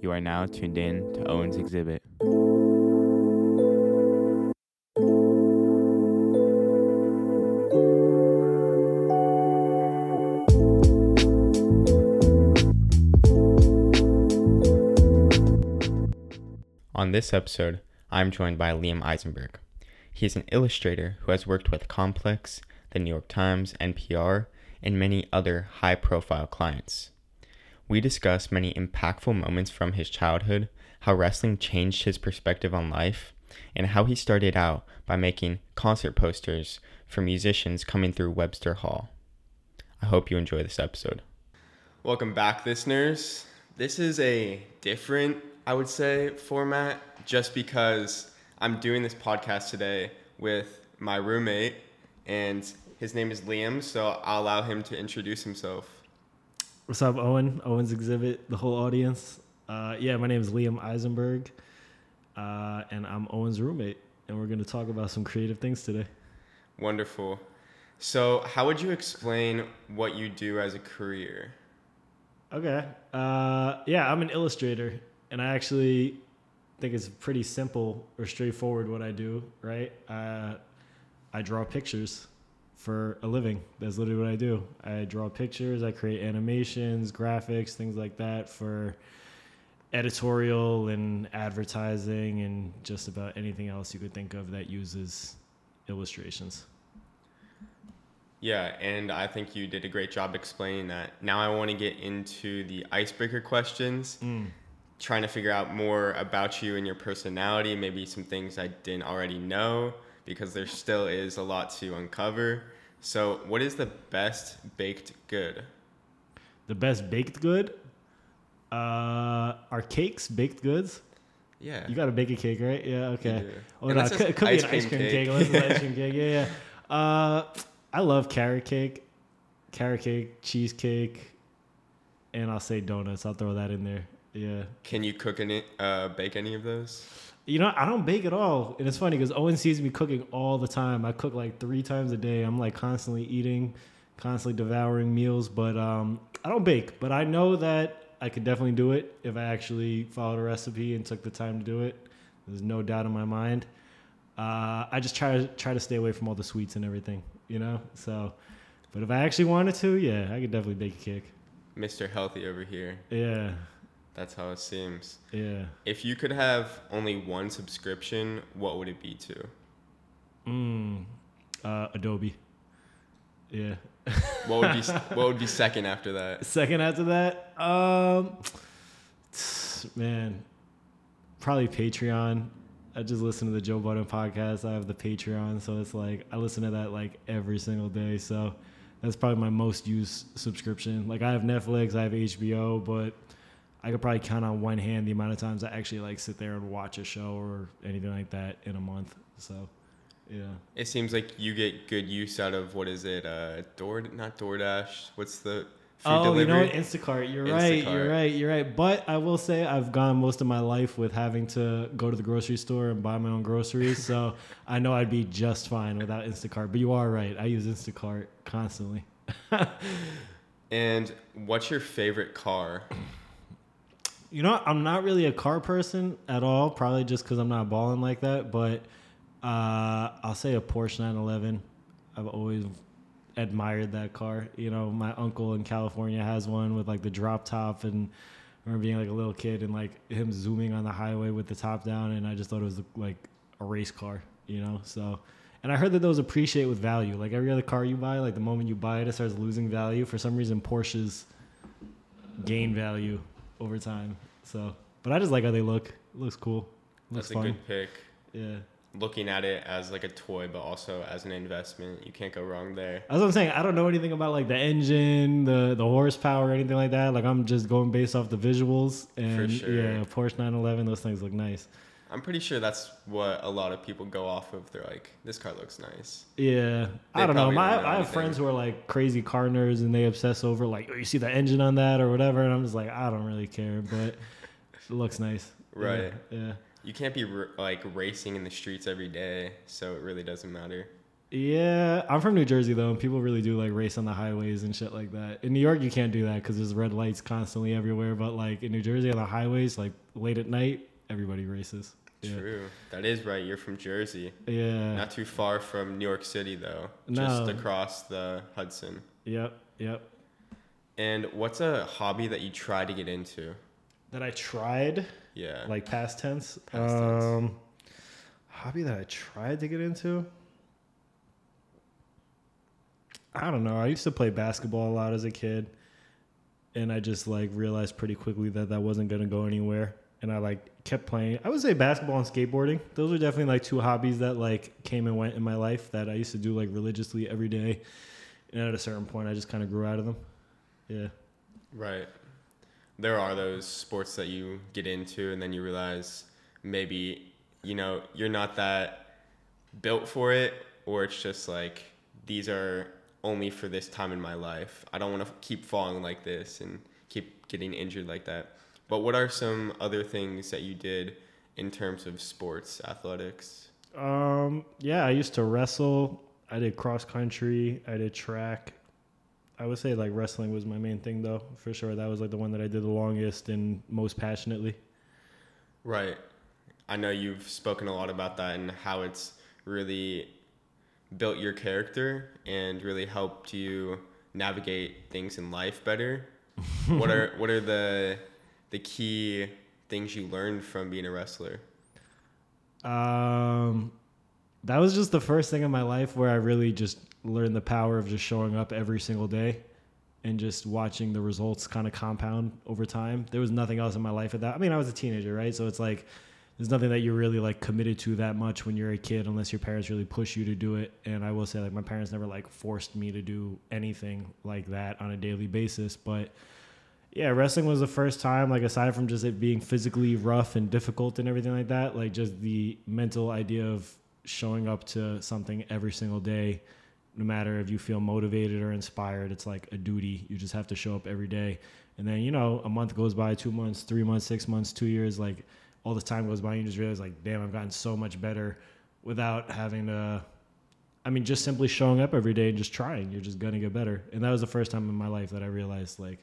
You are now tuned in to Owen's Exhibit. On this episode, I'm joined by Liam Eisenberg. He is an illustrator who has worked with Complex, the New York Times, NPR, and many other high profile clients. We discuss many impactful moments from his childhood, how wrestling changed his perspective on life, and how he started out by making concert posters for musicians coming through Webster Hall. I hope you enjoy this episode. Welcome back, listeners. This is a different, I would say, format just because I'm doing this podcast today with my roommate, and his name is Liam, so I'll allow him to introduce himself. What's up, Owen? Owen's exhibit, the whole audience. Uh, yeah, my name is Liam Eisenberg, uh, and I'm Owen's roommate, and we're going to talk about some creative things today. Wonderful. So, how would you explain what you do as a career? Okay. Uh, yeah, I'm an illustrator, and I actually think it's pretty simple or straightforward what I do, right? Uh, I draw pictures for a living. That's literally what I do. I draw pictures, I create animations, graphics, things like that for editorial and advertising and just about anything else you could think of that uses illustrations. Yeah, and I think you did a great job explaining that. Now I want to get into the icebreaker questions. Mm. Trying to figure out more about you and your personality, maybe some things I didn't already know, because there still is a lot to uncover. So, what is the best baked good? The best baked good uh, are cakes, baked goods. Yeah. You got to bake a cake, right? Yeah, okay. Oh, no, it could, it could be an ice cream cake. cake. Let's ice cream cake. Yeah, yeah. Uh, I love carrot cake, carrot cake, cheesecake, and I'll say donuts. I'll throw that in there. Yeah. Can you cook any, uh, bake any of those? You know, I don't bake at all. And it's funny because Owen sees me cooking all the time. I cook like three times a day. I'm like constantly eating, constantly devouring meals, but um, I don't bake. But I know that I could definitely do it if I actually followed a recipe and took the time to do it. There's no doubt in my mind. Uh, I just try to try to stay away from all the sweets and everything, you know. So, but if I actually wanted to, yeah, I could definitely bake a cake. Mr. Healthy over here. Yeah, That's how it seems. yeah. If you could have only one subscription, what would it be to? Mm, uh, Adobe. Yeah. What would be what would be second after that? Second after that, um, man, probably Patreon. I just listen to the Joe Budden podcast. I have the Patreon, so it's like I listen to that like every single day. So that's probably my most used subscription. Like I have Netflix, I have HBO, but I could probably count on one hand the amount of times I actually like sit there and watch a show or anything like that in a month. So, yeah. It seems like you get good use out of what is it? Uh, Door not DoorDash. What's the food oh, delivery? you know what? Instacart. You're right. You're right. You're right. But I will say I've gone most of my life with having to go to the grocery store and buy my own groceries. so I know I'd be just fine without Instacart. But you are right. I use Instacart constantly. and what's your favorite car? You know, I'm not really a car person at all. Probably just because I'm not balling like that. But uh, I'll say a Porsche 911. I've always admired that car. You know, my uncle in California has one with like the drop top, and I remember being like a little kid and like him zooming on the highway with the top down, and I just thought it was like a race car. You know, so. And I heard that those appreciate with value. Like every other car you buy, like the moment you buy it, it starts losing value. For some reason, Porsches gain value over time. So, but I just like how they look. It looks cool. Looks That's a fun. good pick. Yeah. Looking at it as like a toy, but also as an investment, you can't go wrong there. That's what I'm saying. I don't know anything about like the engine, the the horsepower, or anything like that. Like I'm just going based off the visuals. And sure. yeah, Porsche 911, those things look nice. I'm pretty sure that's what a lot of people go off of. They're like, "This car looks nice." Yeah, They I don't know. My don't know I have anything. friends who are like crazy car nerds, and they obsess over like, oh, you see the engine on that or whatever, and I'm just like, I don't really care, but it looks nice. Yeah, Right. Yeah. You can't be r- like racing in the streets every day, so it really doesn't matter. Yeah, I'm from New Jersey though, and people really do like race on the highways and shit like that. In New York, you can't do that because there's red lights constantly everywhere. But like in New Jersey on the highways, like late at night, everybody races. Yeah. True. That is right. You're from Jersey. Yeah. Not too far from New York City, though. No. Just across the Hudson. Yep. Yep. And what's a hobby that you try to get into? That I tried, Yeah. like past tense. Past tense. um, hobby that I tried to get into. I don't know. I used to play basketball a lot as a kid, and I just like realized pretty quickly that that wasn't gonna go anywhere. And I like kept playing. I would say basketball and skateboarding. Those are definitely like two hobbies that like came and went in my life that I used to do like religiously every day. And at a certain point, I just kind of grew out of them. Yeah. Right. There are those sports that you get into and then you realize maybe, you know, you're not that built for it or it's just like these are only for this time in my life. I don't want to keep falling like this and keep getting injured like that. But what are some other things that you did in terms of sports, athletics? Um, yeah, I used to wrestle. I did cross country. I did track. I would say like wrestling was my main thing though, for sure. That was like the one that I did the longest and most passionately. Right. I know you've spoken a lot about that and how it's really built your character and really helped you navigate things in life better. what are what are the the key things you learned from being a wrestler? Um, that was just the first thing in my life where I really just learned the power of just showing up every single day and just watching the results kind of compound over time. There was nothing else in my life at that. I mean, I was a teenager, right? So it's like there's nothing that you're really like committed to that much when you're a kid unless your parents really push you to do it. And I will say like my parents never like forced me to do anything like that on a daily basis, but yeah, wrestling was the first time, like aside from just it being physically rough and difficult and everything like that, like just the mental idea of showing up to something every single day, no matter if you feel motivated or inspired, it's like a duty. You just have to show up every day. And then, you know, a month goes by, two months, three months, six months, two years, like all this time goes by and you just realize like, damn, I've gotten so much better without having to I mean, just simply showing up every day and just trying, you're just gonna get better. And that was the first time in my life that I realized like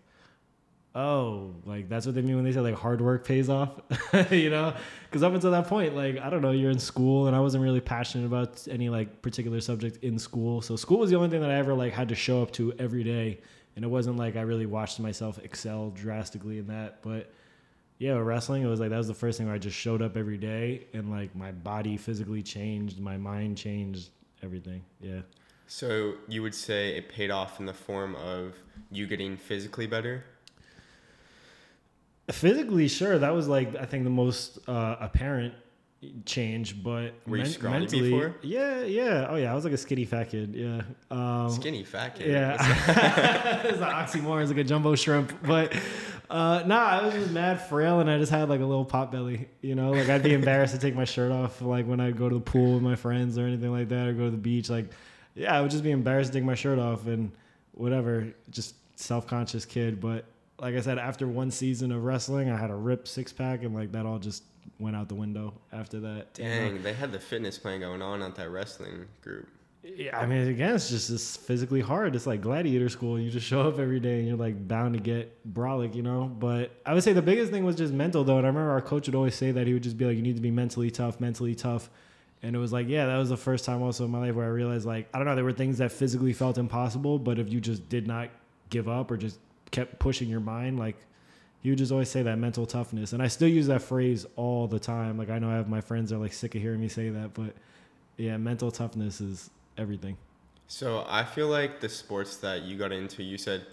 oh, like that's what they mean when they say like hard work pays off, you know? Because up until that point, like I don't know, you're in school, and I wasn't really passionate about any like particular subject in school. So school was the only thing that I ever like had to show up to every day, and it wasn't like I really watched myself excel drastically in that. But yeah, wrestling, it was like that was the first thing where I just showed up every day, and like my body physically changed, my mind changed, everything. Yeah. So you would say it paid off in the form of you getting physically better? Physically, sure, that was like I think the most uh, apparent change, but Were you men- scrawny mentally, before? yeah, yeah, oh yeah, I was like a skinny fat kid, yeah, um, Skinny fat kid. yeah, it's an oxymoron, it's like a jumbo shrimp, but uh, nah, I was just mad frail, and I just had like a little pot belly, you know, like I'd be embarrassed to take my shirt off, like when I'd go to the pool with my friends or anything like that, or go to the beach, like yeah, I would just be embarrassed to take my shirt off and whatever, just self conscious kid, but like I said, after one season of wrestling, I had a ripped six pack, and like that all just went out the window after that. you know? Dang, they had the fitness plan going on at that wrestling group. Yeah, I mean, again, it's just it's physically hard. It's like gladiator school. You just show up every day, and you're like bound to get brolic, you know. But I would say the biggest thing was just mental, though. And I remember our coach would always say that he would just be like, "You need to be mentally tough, mentally tough." And it was like, yeah, that was the first time also in my life where I realized, like, I don't know, there were things that physically felt impossible, but if you just did not give up or just kept pushing your mind, like, would just always say that mental toughness. And I still use that phrase all the time. Like, I know I have my friends that are like sick of hearing me say that, but yeah, mental toughness is everything. So I feel like the sports that you got into, you said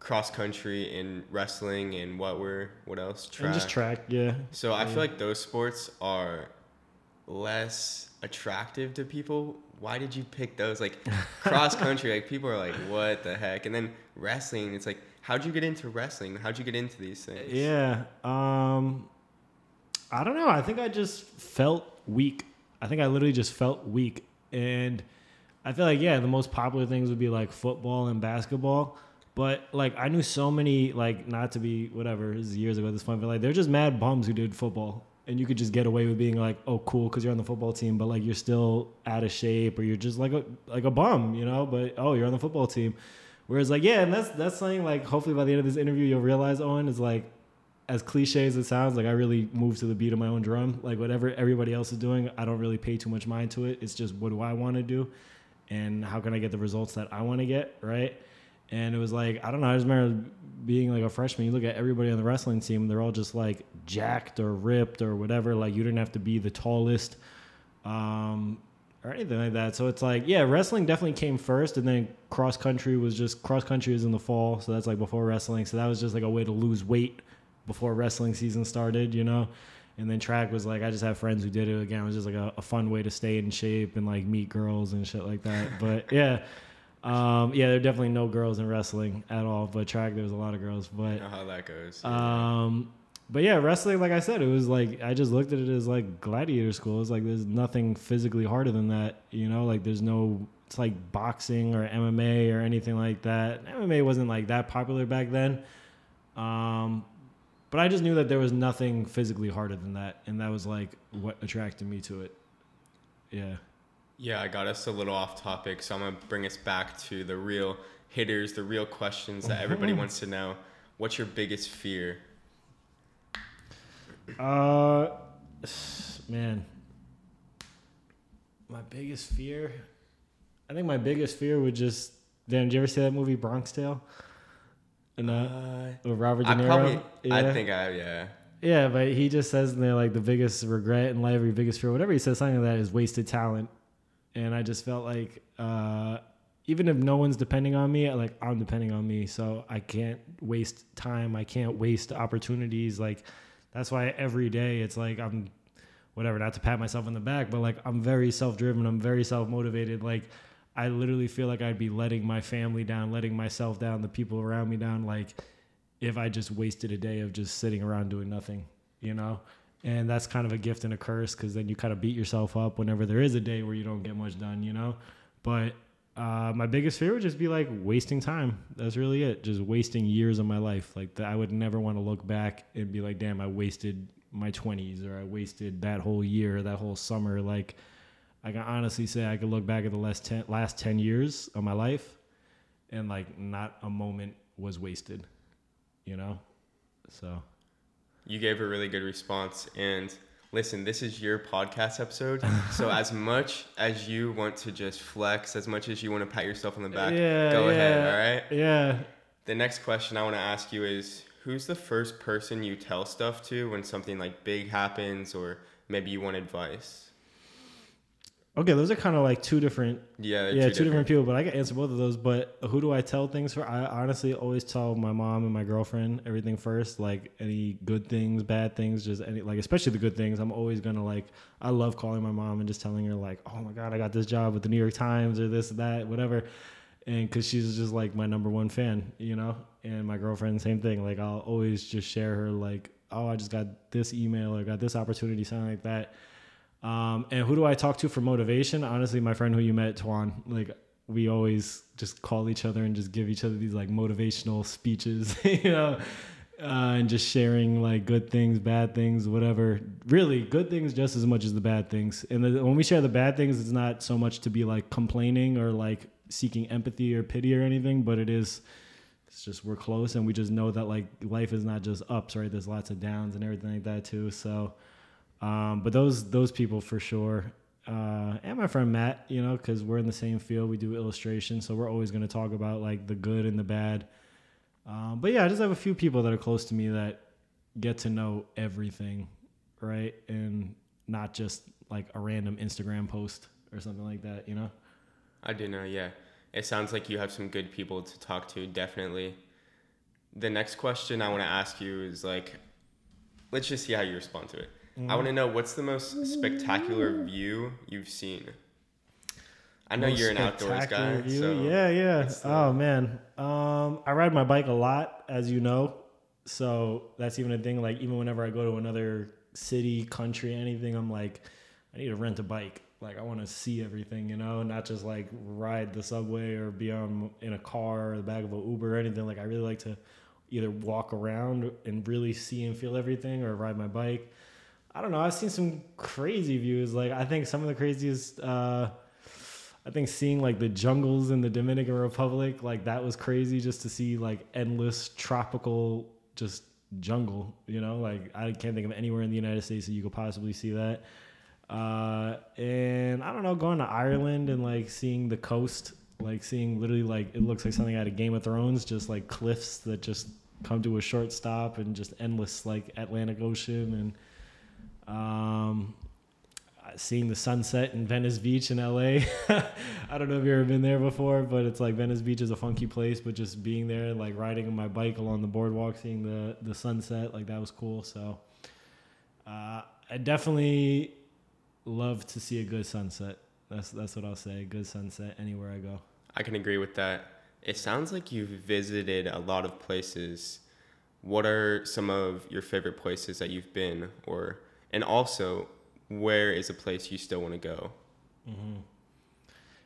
cross country and wrestling and what were what else? Track. And just track, yeah. So I Yeah. feel like those sports are less attractive to people. Why did you pick those? Like cross country, like people are like, what the heck? And then wrestling, it's like, how'd you get into wrestling? How'd you get into these things? Yeah. Um I don't know. I think I just felt weak. I think I literally just felt weak. And I feel like yeah, the most popular things would be like football and basketball. But like I knew so many like not to be whatever, this is years ago at this point, but like they're just mad bums who did football. and you could just get away with being like, oh, cool, because you're on the football team, but like you're still out of shape or you're just like a like a bum, you know. But oh, you're on the football team. Whereas like yeah, and that's that's something like hopefully by the end of this interview you'll realize Owen is like as cliche as it sounds, like I really move to the beat of my own drum. Like whatever everybody else is doing, I don't really pay too much mind to it. It's just what do I want to do, and how can I get the results that I want to get, right? And it was like I don't know. I just remember being like a freshman. You look at everybody on the wrestling team; they're all just like jacked or ripped or whatever. Like you didn't have to be the tallest. Um, or anything like that. So it's like, yeah, wrestling definitely came first, and then cross country was just cross country is in the fall, so that's like before wrestling. So that was just like a way to lose weight before wrestling season started, you know. And then track was like I just have friends who did it again. It was just like a, a fun way to stay in shape and like meet girls and shit like that. But yeah. Um, yeah, there are definitely no girls in wrestling at all, but track there was a lot of girls. But You know how that goes. um, but yeah, wrestling, like I said, it was like I just looked at it as like gladiator school. It's like there's nothing physically harder than that, you know. Like there's no, it's like boxing or MMA or anything like that. MMA wasn't like that popular back then. Um, but I just knew that there was nothing physically harder than that, and that was like what attracted me to it. Yeah. Yeah, I got us a little off topic, so I'm gonna bring us back to the real hitters, the real questions that everybody wants to know. What's your biggest fear? Uh, man, my biggest fear. I think my biggest fear would just. Damn, did you ever see that movie Bronx Tale? And uh, with Robert De I Niro. probably, yeah. I think I, yeah. Yeah, but he just says in there like the biggest regret in life, or your biggest fear, whatever he says, something like that is wasted talent. And I just felt like uh, even if no one's depending on me, like I'm depending on me, so I can't waste time. I can't waste opportunities. Like that's why every day it's like I'm whatever, not to pat myself on the back, but like I'm very self driven. I'm very self motivated. Like I literally feel like I'd be letting my family down, letting myself down, the people around me down. Like if I just wasted a day of just sitting around doing nothing, you know? And that's kind of a gift and a curse because then you kind of beat yourself up whenever there is a day where you don't get much done, you know? But uh, my biggest fear would just be like wasting time. That's really it. Just wasting years of my life. Like that, I would never want to look back and be like, damn, I wasted my 20s or I wasted that whole year, that whole summer. Like, I can honestly say I could look back at the last 10, last 10 years of my life and like not a moment was wasted, you know? So, You gave a really good response. And listen, this is your podcast episode. so as much as you want to just flex, as much as you want to pat yourself on the back, yeah, go yeah, ahead. All right. Yeah. The next question I want to ask you is who's the first person you tell stuff to when something like big happens or maybe you want advice? Okay, those are kind of like two different Yeah, yeah, two, different. people, but I can answer both of those. But who do I tell things for? I honestly always tell my mom and my girlfriend everything first. Like any good things, bad things, just any like especially the good things. I'm always gonna like. I love calling my mom and just telling her like, oh my god, I got this job with the New York Times or this that whatever, and because she's just like my number one fan, you know. And my girlfriend, same thing. Like I'll always just share her like, oh, I just got this email or got this opportunity, something like that. Um, and who do I talk to for motivation? Honestly, my friend who you met, Tuan. Like we always just call each other and just give each other these like motivational speeches, you know, uh, and just sharing like good things, bad things, whatever. Really, good things just as much as the bad things. And the, when we share the bad things, it's not so much to be like complaining or like seeking empathy or pity or anything, but it is. It's just we're close and we just know that like life is not just ups, right? There's lots of downs and everything like that too. So. Um, but those those people for sure, uh, and my friend Matt, you know, because we're in the same field, we do illustration, so we're always going to talk about like the good and the bad. Um, but yeah, I just have a few people that are close to me that get to know everything, right, and not just like a random Instagram post or something like that, you know. I do know, yeah. It sounds like you have some good people to talk to, definitely. The next question I want to ask you is like, let's just see how you respond to it. I want to know what's the most spectacular view you've seen. I know Most you're an outdoors guy, view? so yeah, yeah. the- Oh man, um, I ride my bike a lot, as you know. So that's even a thing. Like even whenever I go to another city, country, anything, I'm like, I need to rent a bike. Like I want to see everything, you know, not just like ride the subway or be on in a car or the back of an Uber or anything. Like I really like to either walk around and really see and feel everything, or ride my bike. I don't know. I've seen some crazy views. Like I think some of the craziest. Uh, I think seeing like the jungles in the Dominican Republic, like that was crazy just to see like endless tropical just jungle. You know, like I can't think of anywhere in the United States that you could possibly see that. Uh, and I don't know, going to Ireland and like seeing the coast, like seeing literally like it looks like something out of Game of Thrones, just like cliffs that just come to a short stop and just endless like Atlantic Ocean and um, seeing the sunset in Venice Beach in LA. I don't know if you've ever been there before, but it's like Venice Beach is a funky place, but just being there, like riding my bike along the boardwalk, seeing the the sunset, like that was cool. So uh, I definitely love to see a good sunset. That's that's what I'll say. Good sunset anywhere I go. I can agree with that. It sounds like you've visited a lot of places. What are some of your favorite places that you've been, or and also where is a place you still want to go? Mm-hmm.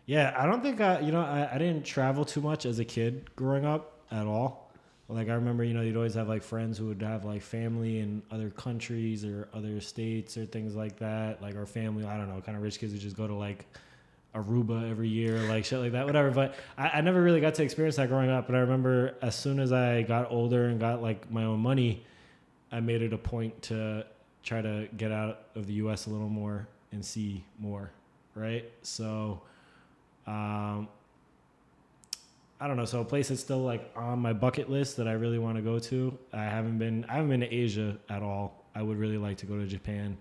Yeah, I don't think I, you know, I, I didn't travel too much as a kid growing up at all. Like I remember, you know, you'd always have like friends who would have like family in other countries or other states or things like that. Like our family, I don't know, kind of rich kids would just go to like Aruba every year, like shit like that, whatever. But I, I never really got to experience that growing up. But I remember as soon as I got older and got like my own money, I made it a point to try to get out of the U.S. a little more and see more, right? So, um, I don't know. So a place that's still like on my bucket list that I really want to go to. I haven't been. I haven't been to Asia at all. I would really like to go to Japan.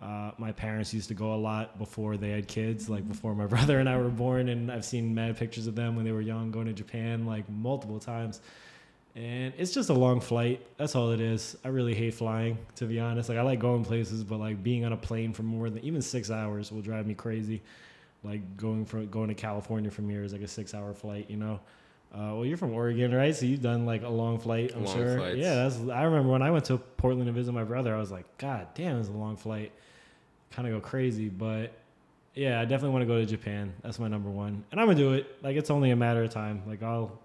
Uh, my parents used to go a lot before they had kids, like before my brother and I were born, and I've seen mad pictures of them when they were young going to Japan like multiple times and it's just a long flight. That's all it is. I really hate flying, to be honest. Like I like going places, but like being on a plane for more than even six hours will drive me crazy. Like going from going to California from here is like a six-hour flight. You know. Uh, well, you're from Oregon, right? So you've done like a long flight, I'm long sure. Flights. Yeah, that's. I remember when I went to Portland to visit my brother. I was like, God damn, it's a long flight. Kind of go crazy, but yeah, I definitely want to go to Japan. That's my number one, and I'm gonna do it. Like it's only a matter of time. Like I'll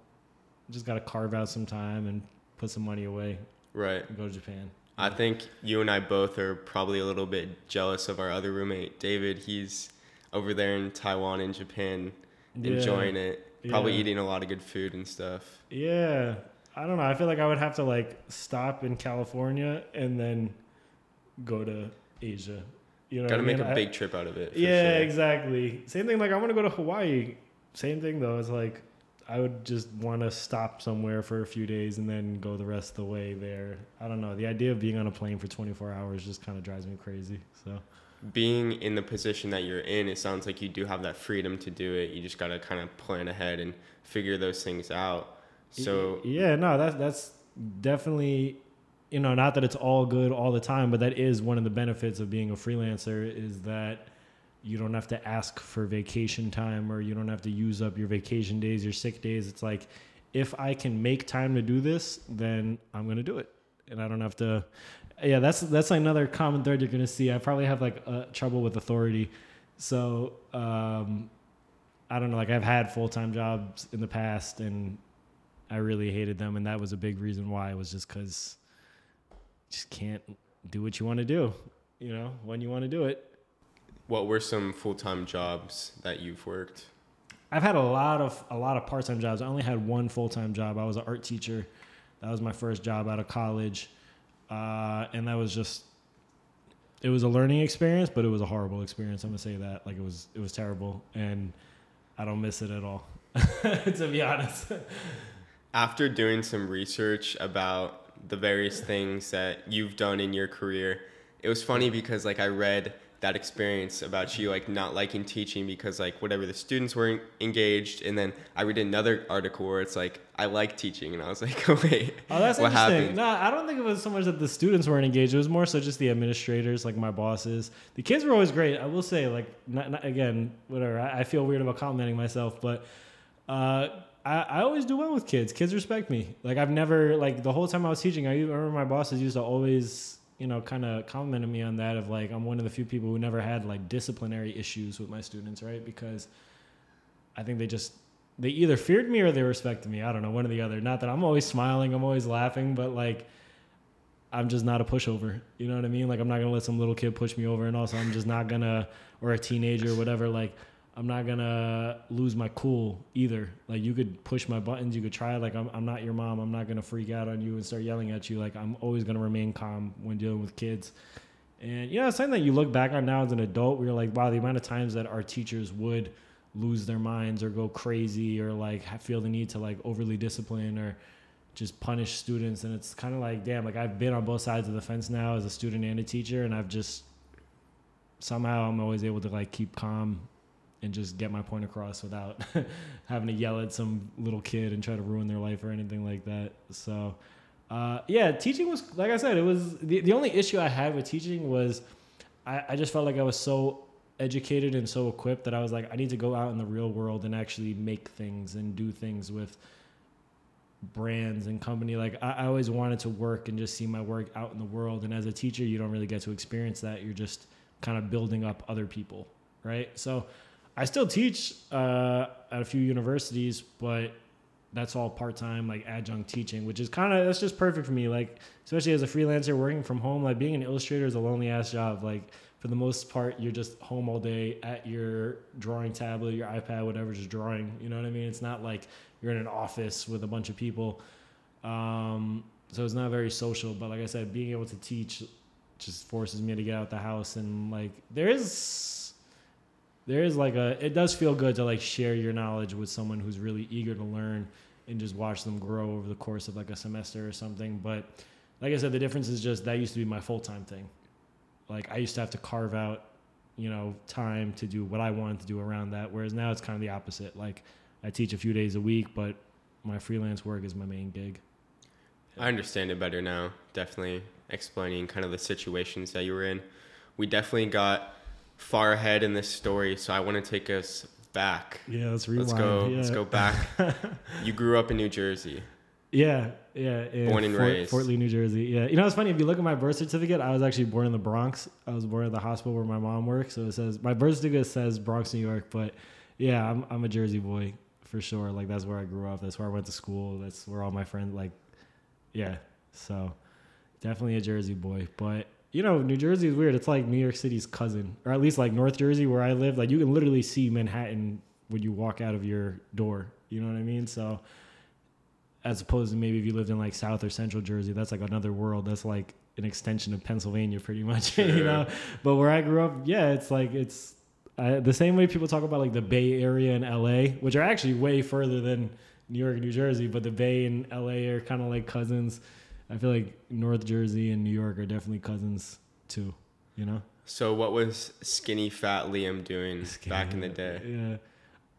just got to carve out some time and put some money away. Right. go to Japan. I think you and I both are probably a little bit jealous of our other roommate, David. He's over there in Taiwan and Japan yeah. enjoying it. Probably yeah. eating a lot of good food and stuff. Yeah. I don't know. I feel like I would have to like stop in California and then go to Asia. You know, got to make mean? a big trip out of it. Yeah, sure. exactly. Same thing. Like I want to go to Hawaii. Same thing though. It's like I would just want to stop somewhere for a few days and then go the rest of the way there. I don't know. The idea of being on a plane for 24 hours just kind of drives me crazy. So, being in the position that you're in, it sounds like you do have that freedom to do it. You just got to kind of plan ahead and figure those things out. So, yeah, no, that's that's definitely you know, not that it's all good all the time, but that is one of the benefits of being a freelancer is that you don't have to ask for vacation time or you don't have to use up your vacation days, your sick days. It's like if I can make time to do this, then I'm going to do it. And I don't have to yeah, that's that's another common thread you're going to see. I probably have like uh, trouble with authority. So, um, I don't know, like I've had full-time jobs in the past and I really hated them and that was a big reason why it was just cuz just can't do what you want to do, you know, when you want to do it what were some full time jobs that you've worked? I've had a lot of a lot of part time jobs. I only had one full time job. I was an art teacher. That was my first job out of college, uh, and that was just it was a learning experience, but it was a horrible experience. I'm gonna say that. Like it was it was terrible, and I don't miss it at all. to be honest. After doing some research about the various things that you've done in your career, it was funny because like I read that experience about you like not liking teaching because like whatever the students weren't engaged and then i read another article where it's like i like teaching and i was like oh wait oh that's what interesting. happened? no i don't think it was so much that the students weren't engaged it was more so just the administrators like my bosses. The kids were always great i will say like not, not again whatever I, I, feel weird about complimenting myself but uh, I, I always do well with kids kids respect me. Like i've never like the whole time i was teaching i remember my bosses used to always you know, kind of complimented me on that of like I'm one of the few people who never had like disciplinary issues with my students, right? Because I think they just they either feared me or they respected me. I don't know, one or the other. Not that I'm always smiling, I'm always laughing, but like I'm just not a pushover. You know what I mean? Like I'm not gonna let some little kid push me over, and also I'm just not gonna, or a teenager, or whatever. Like I'm not gonna lose my cool either. Like you could push my buttons, you could try. Like I'm, I'm not your mom. I'm not gonna freak out on you and start yelling at you. Like I'm always gonna remain calm when dealing with kids. And you know, it's something that you look back on now as an adult, you're like, wow, the amount of times that our teachers would lose their minds or go crazy or like feel the need to like overly discipline or just punish students and it's kind of like damn like i've been on both sides of the fence now as a student and a teacher and i've just somehow i'm always able to like keep calm and just get my point across without having to yell at some little kid and try to ruin their life or anything like that. So uh, yeah teaching was like i said it was the, the only issue i had with teaching was I, I just felt like i was so educated and so equipped that i was like i need to go out in the real world and actually make things and do things with brands and company. Like I, I, always wanted to work and just see my work out in the world. And as a teacher you don't really get to experience that. You're just kind of building up other people right? So i still teach uh, at a few universities but that's all part-time like adjunct teaching which is kind of that's just perfect for me like especially as a freelancer working from home like being an illustrator is a lonely ass job like for the most part you're just home all day at your drawing tablet your ipad whatever just drawing you know what i mean it's not like you're in an office with a bunch of people. Um, so it's not very social. But like I said, being able to teach just forces me to get out the house and like there is there is like a it does feel good to like share your knowledge with someone who's really eager to learn and just watch them grow over the course of like a semester or something. But like I said, the difference is just that used to be my full time thing. Like I used to have to carve out, you know, time to do what I wanted to do around that. Whereas now it's kind of the opposite. Like I teach a few days a week, but my freelance work is my main gig. I understand it better now. Definitely explaining kind of the situations that you were in. We definitely got far ahead in this story, so I want to take us back. Yeah, let's rewind. Let's go. Yeah. Let's go back. you grew up in New Jersey. Yeah, yeah. Born and Fort, raised. Fort Lee, New Jersey. Yeah. You know, it's funny. If you look at my birth certificate, I was actually born in the Bronx. I was born at the hospital where my mom works. So it says, my birth certificate says Bronx, New York. But yeah, I'm, I'm a Jersey boy for sure. Like that's where I grew up. That's where I went to school. That's where all my friends like yeah. So definitely a Jersey boy. But you know, New Jersey is weird. It's like New York City's cousin. Or at least like North Jersey where I live. Like you can literally see Manhattan when you walk out of your door. You know what I mean? So as opposed to maybe if you lived in like South or Central Jersey, that's like another world. That's like an extension of Pennsylvania pretty much. Sure. you know? But where I grew up, yeah, it's like it's uh, the same way people talk about like the Bay Area and LA, which are actually way further than New York and New Jersey, but the Bay and LA are kind of like cousins. I feel like North Jersey and New York are definitely cousins too, you know? So, what was skinny fat Liam doing skinny, back in the day? Yeah.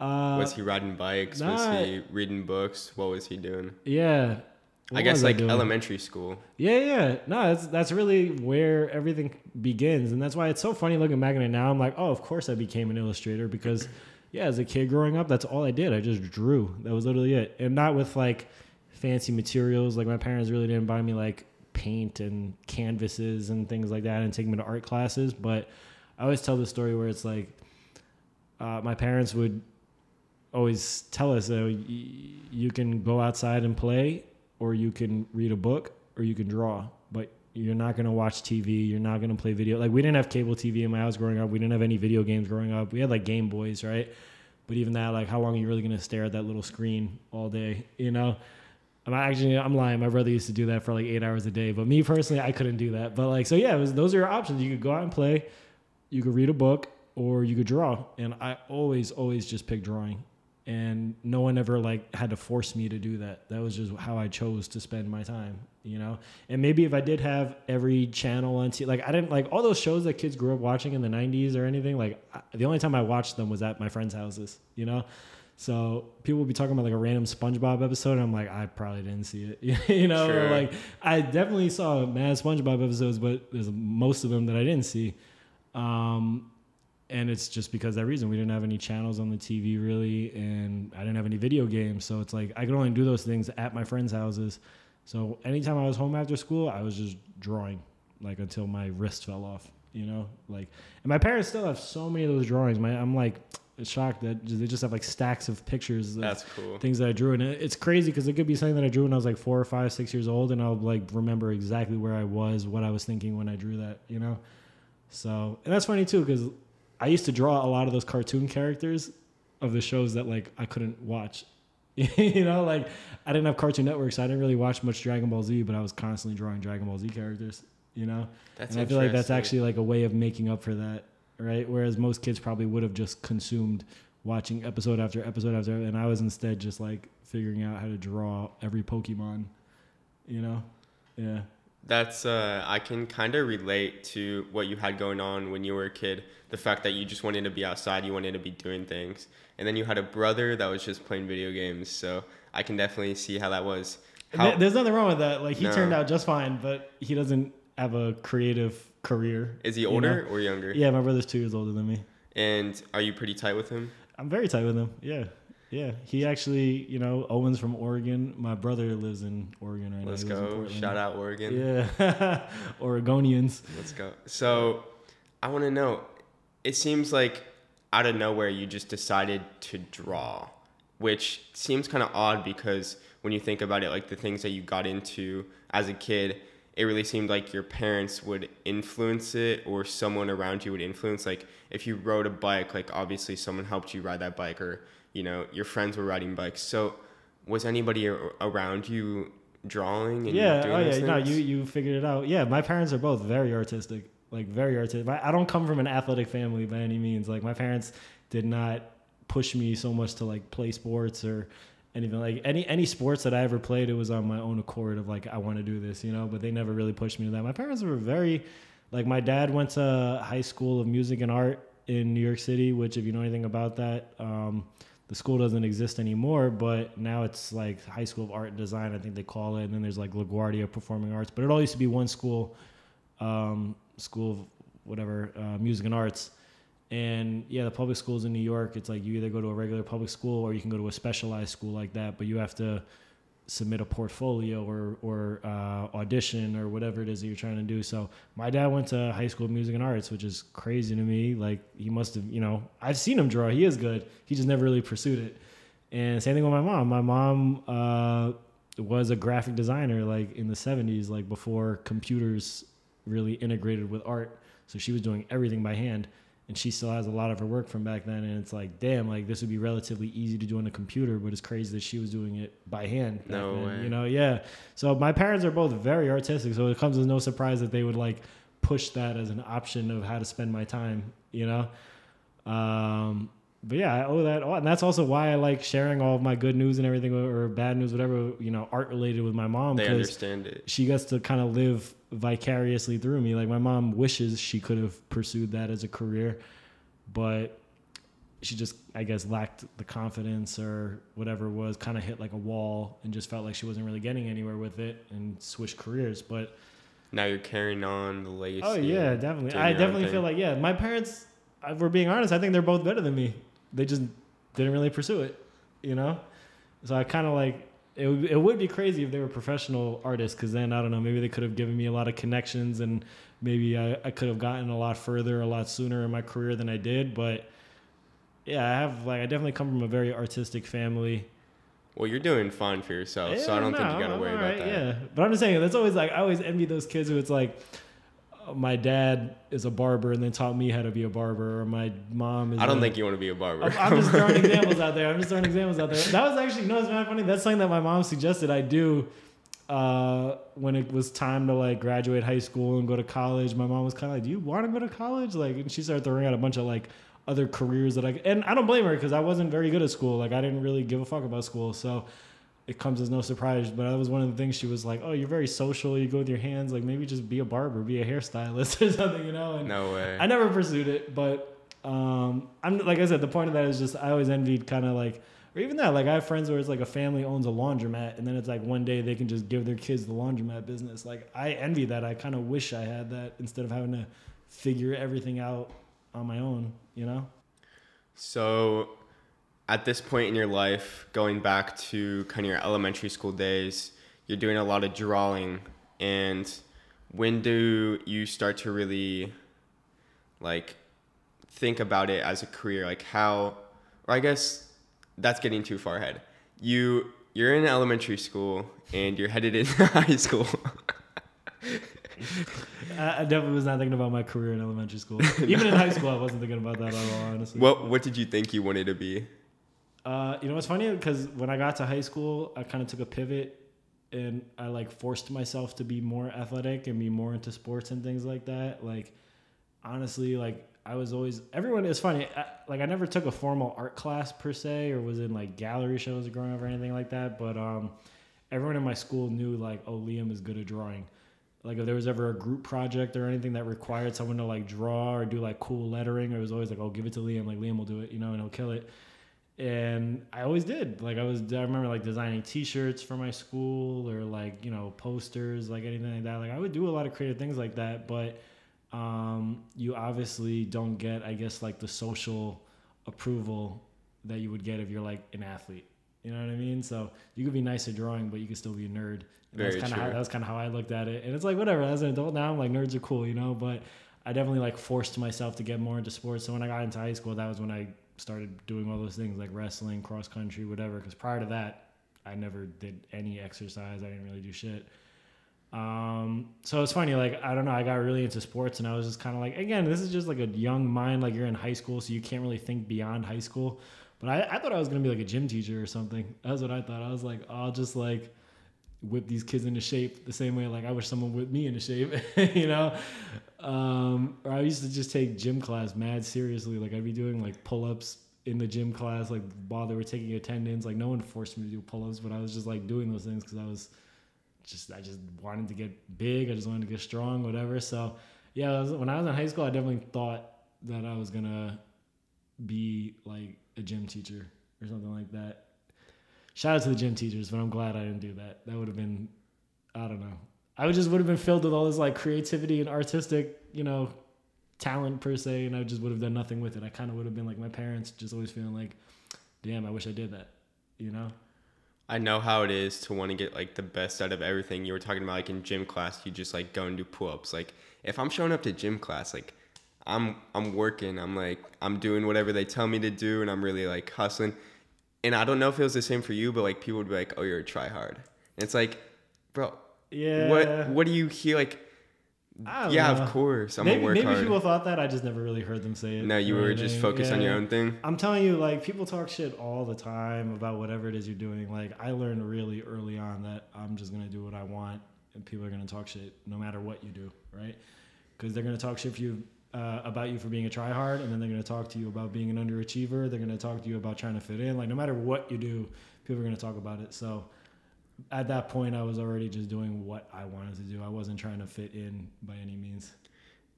Uh, was he riding bikes? Nah, was he reading books? What was he doing? Yeah. What I guess like I elementary school. Yeah, yeah. No, that's that's really where everything begins, and that's why it's so funny looking back at it now. I'm like, oh, of course I became an illustrator because, yeah, as a kid growing up, that's all I did. I just drew. That was literally it, and not with like fancy materials. Like my parents really didn't buy me like paint and canvases and things like that, and take me to art classes. But I always tell the story where it's like, uh, my parents would always tell us that you can go outside and play or you can read a book or you can draw but you're not going to watch tv you're not going to play video. Like we didn't have cable tv in my house growing up. We didn't have any video games growing up. We had like game boys right? But even that like how long are you really going to stare at that little screen all day you know i'm actually i'm lying. My brother used to do that for like eight hours a day but me personally i couldn't do that. But like so yeah was, those are your options. You could go out and play you could read a book or you could draw. And i always always just pick drawing. And no one ever like had to force me to do that. That was just how i chose to spend my time you know? And maybe if i did have every channel on t- like i didn't like all those shows that kids grew up watching in the 90s or anything like I, the only time i watched them was at my friends houses you know so people would be talking about like a random spongebob episode and i'm like i probably didn't see it you know sure. like i definitely saw mad spongebob episodes but there's most of them that i didn't see um, and it's just because that reason we didn't have any channels on the TV really, and I didn't have any video games, so it's like I could only do those things at my friends' houses. So anytime I was home after school, I was just drawing, like until my wrist fell off, you know, like. And my parents still have so many of those drawings. My I'm like, shocked that they just have like stacks of pictures. Of That's cool. Things that I drew, and it- it's crazy because it could be something that I drew when I was like four or five, six years old, and I'll like remember exactly where I was, what I was thinking when I drew that. You know, so and that's funny too because I used to draw a lot of those cartoon characters of the shows that like I couldn't watch. you know, like I didn't have Cartoon Network, so I didn't really watch much Dragon Ball Z, but I was constantly drawing Dragon Ball Z characters. You know, That's and I feel like that's actually like a way of making up for that, right? Whereas most kids probably would have just consumed watching episode after episode after, and I was instead just like figuring out how to draw every Pokemon. You know, yeah. That's uh, I can kind of relate to what you had going on when you were a kid. The fact that you just wanted to be outside, you wanted to be doing things, and then you had a brother that was just playing video games. So I can definitely see how that was. How, There's nothing wrong with that. Like he No. turned out just fine, but he doesn't have a creative career. is he you older know? or younger? Yeah, my brother's two years older than me. And are you pretty tight with him? I'm very tight with him. Yeah. Yeah. He actually, you know, Owen's from Oregon. My brother lives in Oregon right now. Let's now. In go. Portland. Shout out Oregon. Yeah. Oregonians. Let's go. So, I want to know. It seems like out of nowhere you just decided to draw, which seems kind of odd because when you think about it, like the things that you got into as a kid, it really seemed like your parents would influence it or someone around you would influence. Like if you rode a bike, like obviously someone helped you ride that bike, or you know your friends were riding bikes. So, was anybody ar- around you drawing and Yeah. doing Oh, yeah. No, you, you figured it out. Yeah. My parents are both very artistic. Like, very artistic. I don't come from an athletic family by any means. Like, my parents did not push me so much to like play sports or anything like any any sports that I ever played it was on my own accord of like I want to do this you know but they never really pushed me to that. My parents were very like my dad went to high school of music and art in New York City which if you know anything about that um, the school doesn't exist anymore but now it's like high school of art and design I think they call it and then there's like LaGuardia performing arts but it all used to be one school um, school of whatever uh, music and arts and yeah, the public schools in New York, it's like you either go to a regular public school or you can go to a specialized school like that, but you have to submit a portfolio or or uh, audition or whatever it is that you're trying to do. So my dad went to high school music and arts, which is crazy to me. Like he must have, you know, I've seen him draw. He is good. He just never really pursued it. And same thing with my mom. My mom uh, was a graphic designer like in the 70s, like before computers really integrated with art. So she was doing everything by hand and she still has a lot of her work from back then and it's like damn like this would be relatively easy to do on a computer but it's crazy that she was doing it by hand No then, way. you know? Yeah. So my parents are both very artistic so it comes as no surprise that they would like push that as an option of how to spend my time you know? Um but yeah i owe that all and that's also why i like sharing all of my good news and everything or bad news whatever you know art related with my mom they understand it. she gets to kind of live vicariously through me. Like my mom wishes she could have pursued that as a career, but she just, I guess, lacked the confidence or whatever it was, kind of hit like a wall and just felt like she wasn't really getting anywhere with it and switched careers. But Now you're carrying on the legacy. oh yeah, definitely. I definitely feel like yeah, my parents. If we're being honest, I think they're both better than me. They just didn't really pursue it, you know. So I kind of like it. Would, it would be crazy if they were professional artists, because then I don't know. Maybe they could have given me a lot of connections, and maybe I, I could have gotten a lot further, a lot sooner in my career than I did. But yeah, I have like I definitely come from a very artistic family. Well, you're doing fine for yourself, so I don't think you gotta I'm worry about that. Yeah, but I'm just saying that's always like I always envy those kids who it's like. My dad is a barber and then taught me how to be a barber, or my mom is. I don't a- think you want to be a barber. I'm, I'm just throwing examples out there. I'm just throwing examples out there. That was actually, know, it's of funny. That's something that my mom suggested I do uh, when it was time to like graduate high school and go to college. My mom was kind of like, "Do you want to go to college?" Like, and she started throwing out a bunch of like other careers that I and I don't blame her because I wasn't very good at school. Like, I didn't really give a fuck about school, so. It comes as no surprise, but that was one of the things she was like, "Oh, you're very social. You go with your hands. Like maybe just be a barber, be a hairstylist or something, you know." And no way. I never pursued it, but um, I'm like I said, the point of that is just I always envied kind of like, or even that, like I have friends where it's like a family owns a laundromat, and then it's like one day they can just give their kids the laundromat business. Like I envy that. I kind of wish I had that instead of having to figure everything out on my own. You know? So, at this point in your life, going back to kind of your elementary school days, you're doing a lot of drawing. And when do you start to really like think about it as a career? Like how or I guess that's getting too far ahead. You you're in elementary school and you're headed into high school. I, definitely was not thinking about my career in elementary school. Even in high school, I wasn't thinking about that at all. Honestly. what what did you think you wanted to be? Uh, you know, it's funny because when I got to high school, I kind of took a pivot and I like forced myself to be more athletic and be more into sports and things like that. Like, honestly, like I was always everyone. It's funny, I, like I never took a formal art class per se, or was in like gallery shows growing up or anything like that. But um, everyone in my school knew like, oh, Liam is good at drawing. Like if there was ever a group project or anything that required someone to like draw or do like cool lettering, it was always like, oh, give it to Liam. Like Liam will do it, you know, and he'll kill it and I always did. Like I was, I remember like designing T-shirts for my school or like you know posters, like anything like that. Like I would do a lot of creative things like that, but um, you obviously don't get, I guess, like the social approval that you would get if you're like an athlete. You know what I mean? So you could be nice at drawing, but you could still be a nerd. And that's Very kind of how that was kind of how I looked at it. And it's like whatever. As an adult now, I'm like nerds are cool, you know. But I definitely like forced myself to get more into sports. So when I got into high school, that was when I started doing all those things like wrestling, cross country, whatever. Because prior to that, I never did any exercise. I didn't really do shit. Um, so it's funny, like I don't know, I got really into sports, and I was just kind of like, again, this is just like a young mind, like you're in high school, so you can't really think beyond high school. But I, I thought I was gonna be like a gym teacher or something. That's what I thought. I was like, I'll just like whip these kids into shape the same way like I wish someone whipped me into shape, you know. Um, or I used to just take gym class mad seriously. Like I'd be doing like pull ups in the gym class, like while they were taking attendance. Like no one forced me to do pull ups, but I was just like doing those things because I was just I just wanted to get big. I just wanted to get strong, whatever. So yeah, when I was in high school, I definitely thought that I was gonna be like a gym teacher or something like that. Shout out to the gym teachers, but I'm glad I didn't do that. That would have been, I don't know. I just would have been filled with all this like creativity and artistic, you know, talent per se, and I just would have done nothing with it. I kind of would have been like my parents, just always feeling like, damn, I wish I did that, you know. I know how it is to want to get like the best out of everything. You were talking about like in gym class, you just like go and do pull ups. Like if I'm showing up to gym class, like I'm I'm working, I'm like I'm doing whatever they tell me to do, and I'm really like hustling. And I don't know if it was the same for you, but like people would be like, "Oh, you're a try hard." And it's like, bro, Yeah. what what do you hear? Like, yeah, know. of course, I'm maybe maybe hard. people thought that. I just never really heard them say it. no, you were just focused on your own thing. I'm telling you, like people talk shit all the time about whatever it is you're doing. Like I learned really early on that I'm just gonna do what I want, and people are gonna talk shit no matter what you do, right? Because they're gonna talk shit for you uh, about you for being a tryhard, and then they're gonna talk to you about being an underachiever. They're gonna talk to you about trying to fit in. Like no matter what you do, people are gonna talk about it. So at that point, I was already just doing what I wanted to do. I wasn't trying to fit in by any means.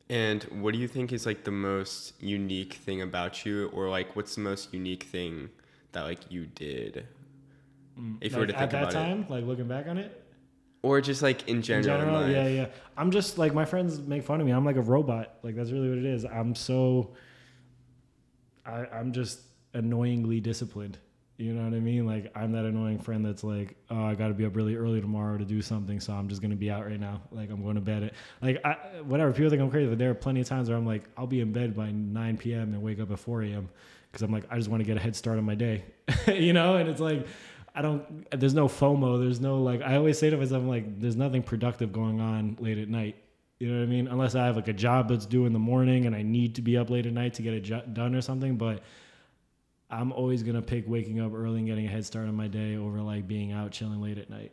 And what do you think is like the most unique thing about you, or like what's the most unique thing that like you did, mm, if you were to think at that about it, time, like looking back on it, or just like in general? in general, in yeah, yeah. I'm just like my friends make fun of me. I'm like a robot. Like that's really what it is. I'm so. I I'm just annoyingly disciplined. You know what I mean? Like I'm that annoying friend that's like, oh, I got to be up really early tomorrow to do something, so I'm just gonna be out right now. Like I'm going to bed at like I, whatever. People think I'm crazy, but there are plenty of times where I'm like, I'll be in bed by 9 p.m. and wake up at 4 a.m. because I'm like, I just want to get a head start on my day. you know, and it's like. I don't. There's no FOMO. There's no like. I always say to myself, I'm like, there's nothing productive going on late at night. You know what I mean? Unless I have like a job that's due in the morning and I need to be up late at night to get it jo- done or something. But I'm always gonna pick waking up early and getting a head start on my day over like being out chilling late at night.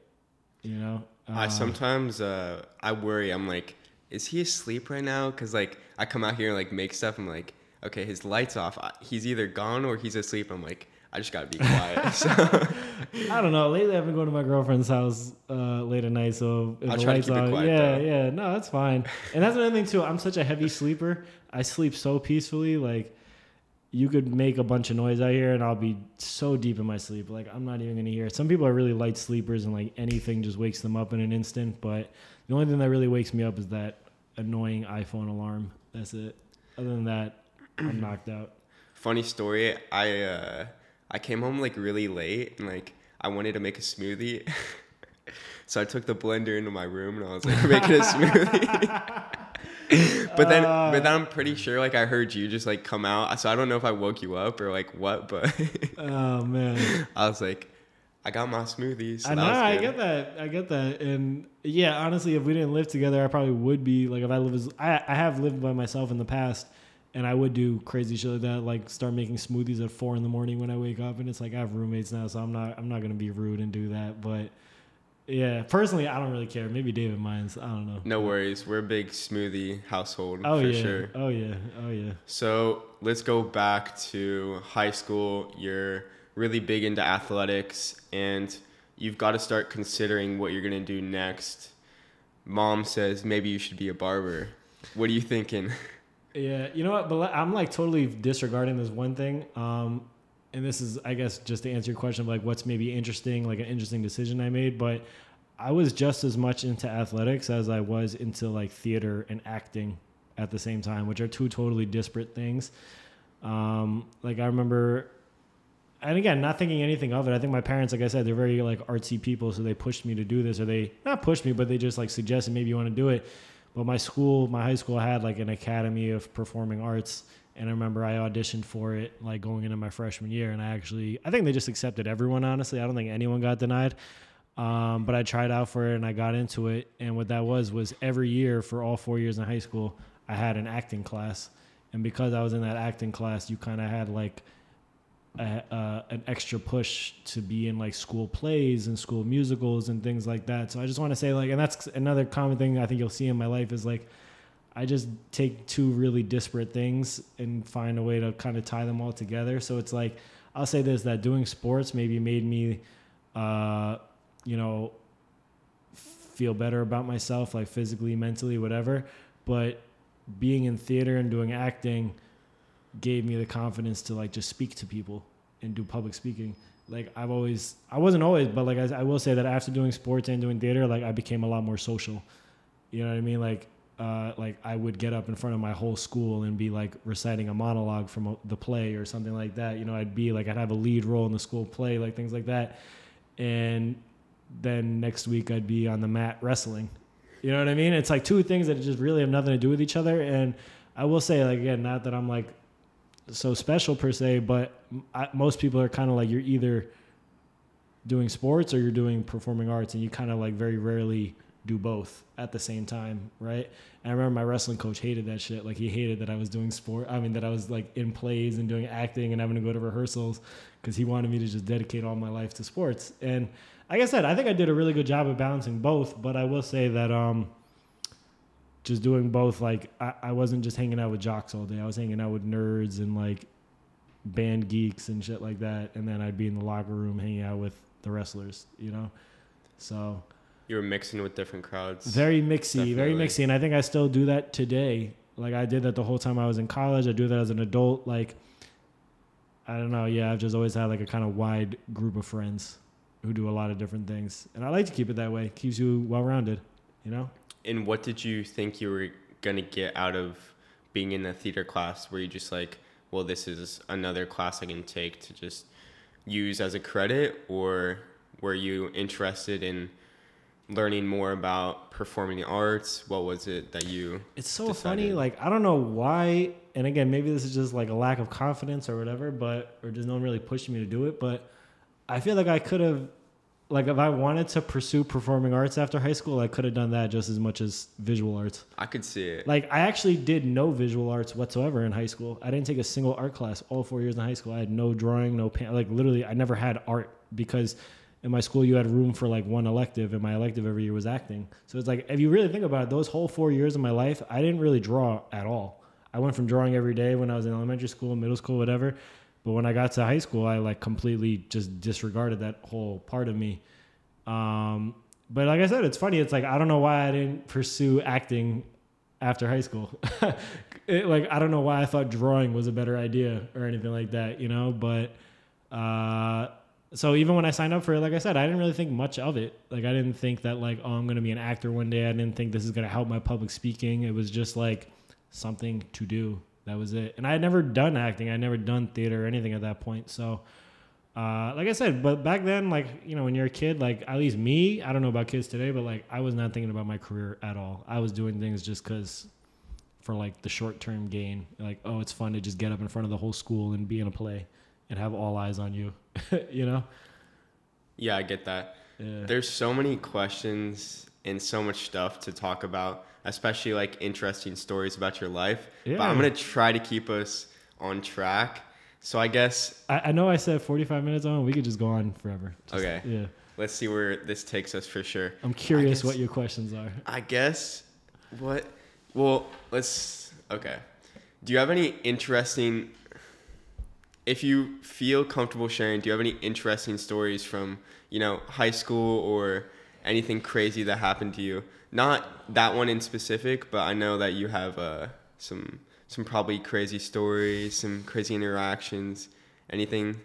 You know? I Uh, sometimes uh, I worry. I'm like, is he asleep right now? Because like I come out here and like make stuff. I'm like, okay, his lights off. He's either gone or he's asleep. I'm like, I just gotta be quiet. so I don't know. Lately, I've been going to my girlfriend's house uh, late at night, so if I'll the try to lights on, quiet, yeah, though. yeah, no, that's fine. And that's another thing too. I'm such a heavy sleeper. I sleep so peacefully. Like you could make a bunch of noise out here, and I'll be so deep in my sleep. Like I'm not even gonna hear. it. Some people are really light sleepers, and like anything just wakes them up in an instant. But the only thing that really wakes me up is that annoying iPhone alarm. That's it. Other than that, I'm knocked out. funny story. I uh, I came home like really late and like I wanted to make a smoothie. so I took the blender into my room and I was like making a smoothie. but then, Uh, but then I'm pretty sure like I heard you just like come out. So I don't know if I woke you up or like what, but Oh man. I was like, I got my smoothies. so I know, I get that. I get that. And yeah, honestly, if we didn't live together, I probably would be like if I live as I, I have lived by myself in the past and I would do crazy shit like that, like start making smoothies at four in the morning when I wake up and it's like I have roommates now, so I'm not I'm not gonna be rude and do that. But yeah, personally I don't really care. Maybe David minds. I don't know. No worries. We're a big smoothie household Oh for yeah. sure. Oh yeah. Oh yeah. So let's go back to high school. You're really big into athletics and you've got to start considering what you're going to do next. Mom says maybe you should be a barber. What are you thinking? Yeah, you know what? But I'm like totally disregarding this one thing. Um, and this is, I guess, just to answer your question of like what's maybe interesting, like an interesting decision I made. But I was just as much into athletics as I was into like theater and acting at the same time, which are two totally disparate things. Um, like I remember, and again, not thinking anything of it. I think my parents, like I said, they're very like artsy people, so they pushed me to do this, or they not pushed me, but they just like suggested maybe you want to do it. But my school, my high school had like an academy of performing arts. And I remember I auditioned for it like going into my freshman year. And I actually, I think they just accepted everyone, honestly. I don't think anyone got denied. Um, but I tried out for it and I got into it. And what that was, was every year for all four years in high school, I had an acting class. And because I was in that acting class, you kind of had like a, uh, an extra push to be in like school plays and school musicals and things like that. So I just want to say like, and that's another common thing I think you'll see in my life is like, I just take two really disparate things and find a way to kind of tie them all together. So it's like, I'll say this, that doing sports maybe made me, uh, you know, feel better about myself, like physically, mentally, whatever. But being in theater and doing acting, gave me the confidence to like just speak to people and do public speaking. Like I've always, I wasn't always, but like I, I will say that after doing sports and doing theater, like I became a lot more social. You know what I mean? Like, uh, like I would get up in front of my whole school and be like reciting a monologue from a, the play or something like that. You know, I'd be like I'd have a lead role in the school play, like things like that. And then next week I'd be on the mat wrestling. You know what I mean? It's like two things that just really have nothing to do with each other. And I will say, like again, not that I'm like so special per se, but I, most people are kind of like you're either doing sports or you're doing performing arts, and you kind of like very rarely do both at the same time, right? And I remember my wrestling coach hated that shit. Like he hated that I was doing sport. I mean, that I was like in plays and doing acting and having to go to rehearsals because he wanted me to just dedicate all my life to sports. And like I said, I think I did a really good job of balancing both. But I will say that um, just doing both, like I, I wasn't just hanging out with jocks all day. I was hanging out with nerds and like band geeks and shit like that. And then I'd be in the locker room hanging out with the wrestlers, you know. So You were mixing with different crowds. very mixy, very mixy, and I think I still do that today. Like I did that the whole time I was in college. I do that as an adult. Like I don't know. Yeah, I've just always had like a kind of wide group of friends who do a lot of different things, and I like to keep it that way. It Keeps you well rounded, you know. And what did you think you were gonna get out of being in a theater class? Were you just like, well, this is another class I can take to just use as a credit, or were you interested in learning more about performing arts? What was it that you? It's so decided- funny. Like I don't know why. And again, maybe this is just like a lack of confidence or whatever, but or just no one really pushing me to do it. But I feel like I could have, like, if I wanted to pursue performing arts after high school, I could have done that just as much as visual arts. I could see it. Like I actually did no visual arts whatsoever in high school. I didn't take a single art class all four years in high school. I had no drawing, no paint. Like literally, I never had art because in my school you had room for like one elective, and my elective every year was acting. So it's like if you really think about it, those whole four years of my life, I didn't really draw at all. I went from drawing every day when I was in elementary school, middle school, whatever. But when I got to high school, I like completely just disregarded that whole part of me. Um, but like I said, it's funny. It's like I don't know why I didn't pursue acting after high school. it, like I don't know why I thought drawing was a better idea or anything like that, you know. But uh, so even when I signed up for it, like I said, I didn't really think much of it. Like I didn't think that like oh I'm gonna be an actor one day. I didn't think this is gonna help my public speaking. It was just like something to do. That was it. And I had never done acting. I had never done theater or anything at that point. So. Uh, like I said, but back then, like you know, when you're a kid, like at least me, I don't know about kids today, but like I was not thinking about my career at all. I was doing things just because for like the short term gain. Like, oh, it's fun to just get up in front of the whole school and be in a play and have all eyes on you. you know? Yeah, I get that. Yeah. There's so many questions and so much stuff to talk about, especially like interesting stories about your life. Yeah. But I'm gonna try to keep us on track. So I guess I, I know I said 45 minutes on. We could just go on forever. Just- Okay. Yeah. let's see where this takes us for sure. I'm curious guess- what your questions are. I guess what well, let's okay. Do you have any interesting if you feel comfortable sharing, do you have any interesting stories from, you know, high school or anything crazy that happened to you? Not that one in specific, but I know that you have uh, some some probably crazy stories, some crazy interactions, anything.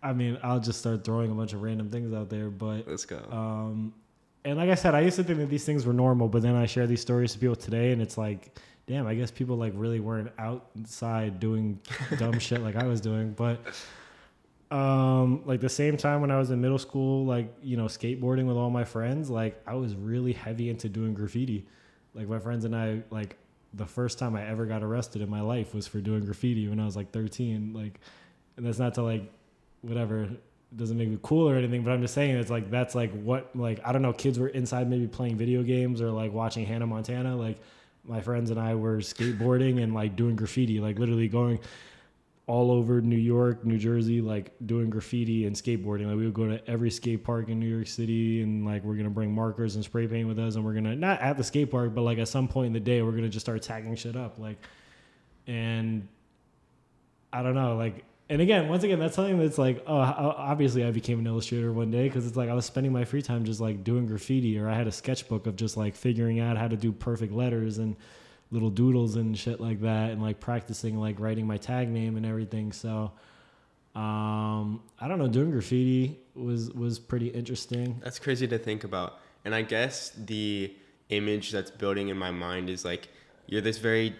I mean, I'll just start throwing a bunch of random things out there, but Let's go. Um, and like I said, I used to think that these things were normal, but then I share these stories to people today, and it's like, damn, I guess people like really weren't outside doing dumb shit like I was doing. But um, like the same time when I was in middle school, like you know, skateboarding with all my friends, like I was really heavy into doing graffiti. Like my friends and I, like the first time I ever got arrested in my life was for doing graffiti when I was like 13. Like, and that's not to like whatever it doesn't make me cool or anything, but I'm just saying it's like that's like what like I don't know, kids were inside maybe playing video games or like watching Hannah Montana. Like my friends and I were skateboarding and like doing graffiti, like literally going all over New York, New Jersey, like doing graffiti and skateboarding. Like we would go to every skate park in New York City and like we're gonna bring markers and spray paint with us and we're gonna not at the skate park, but like at some point in the day we're gonna just start tagging shit up. Like and I don't know, like and again, once again, that's something that's like, oh, obviously I became an illustrator one day because it's like I was spending my free time just like doing graffiti, or I had a sketchbook of just like figuring out how to do perfect letters and little doodles and shit like that, and like practicing like writing my tag name and everything. So, um, I don't know, doing graffiti was was pretty interesting. That's crazy to think about. And I guess the image that's building in my mind is like you're this very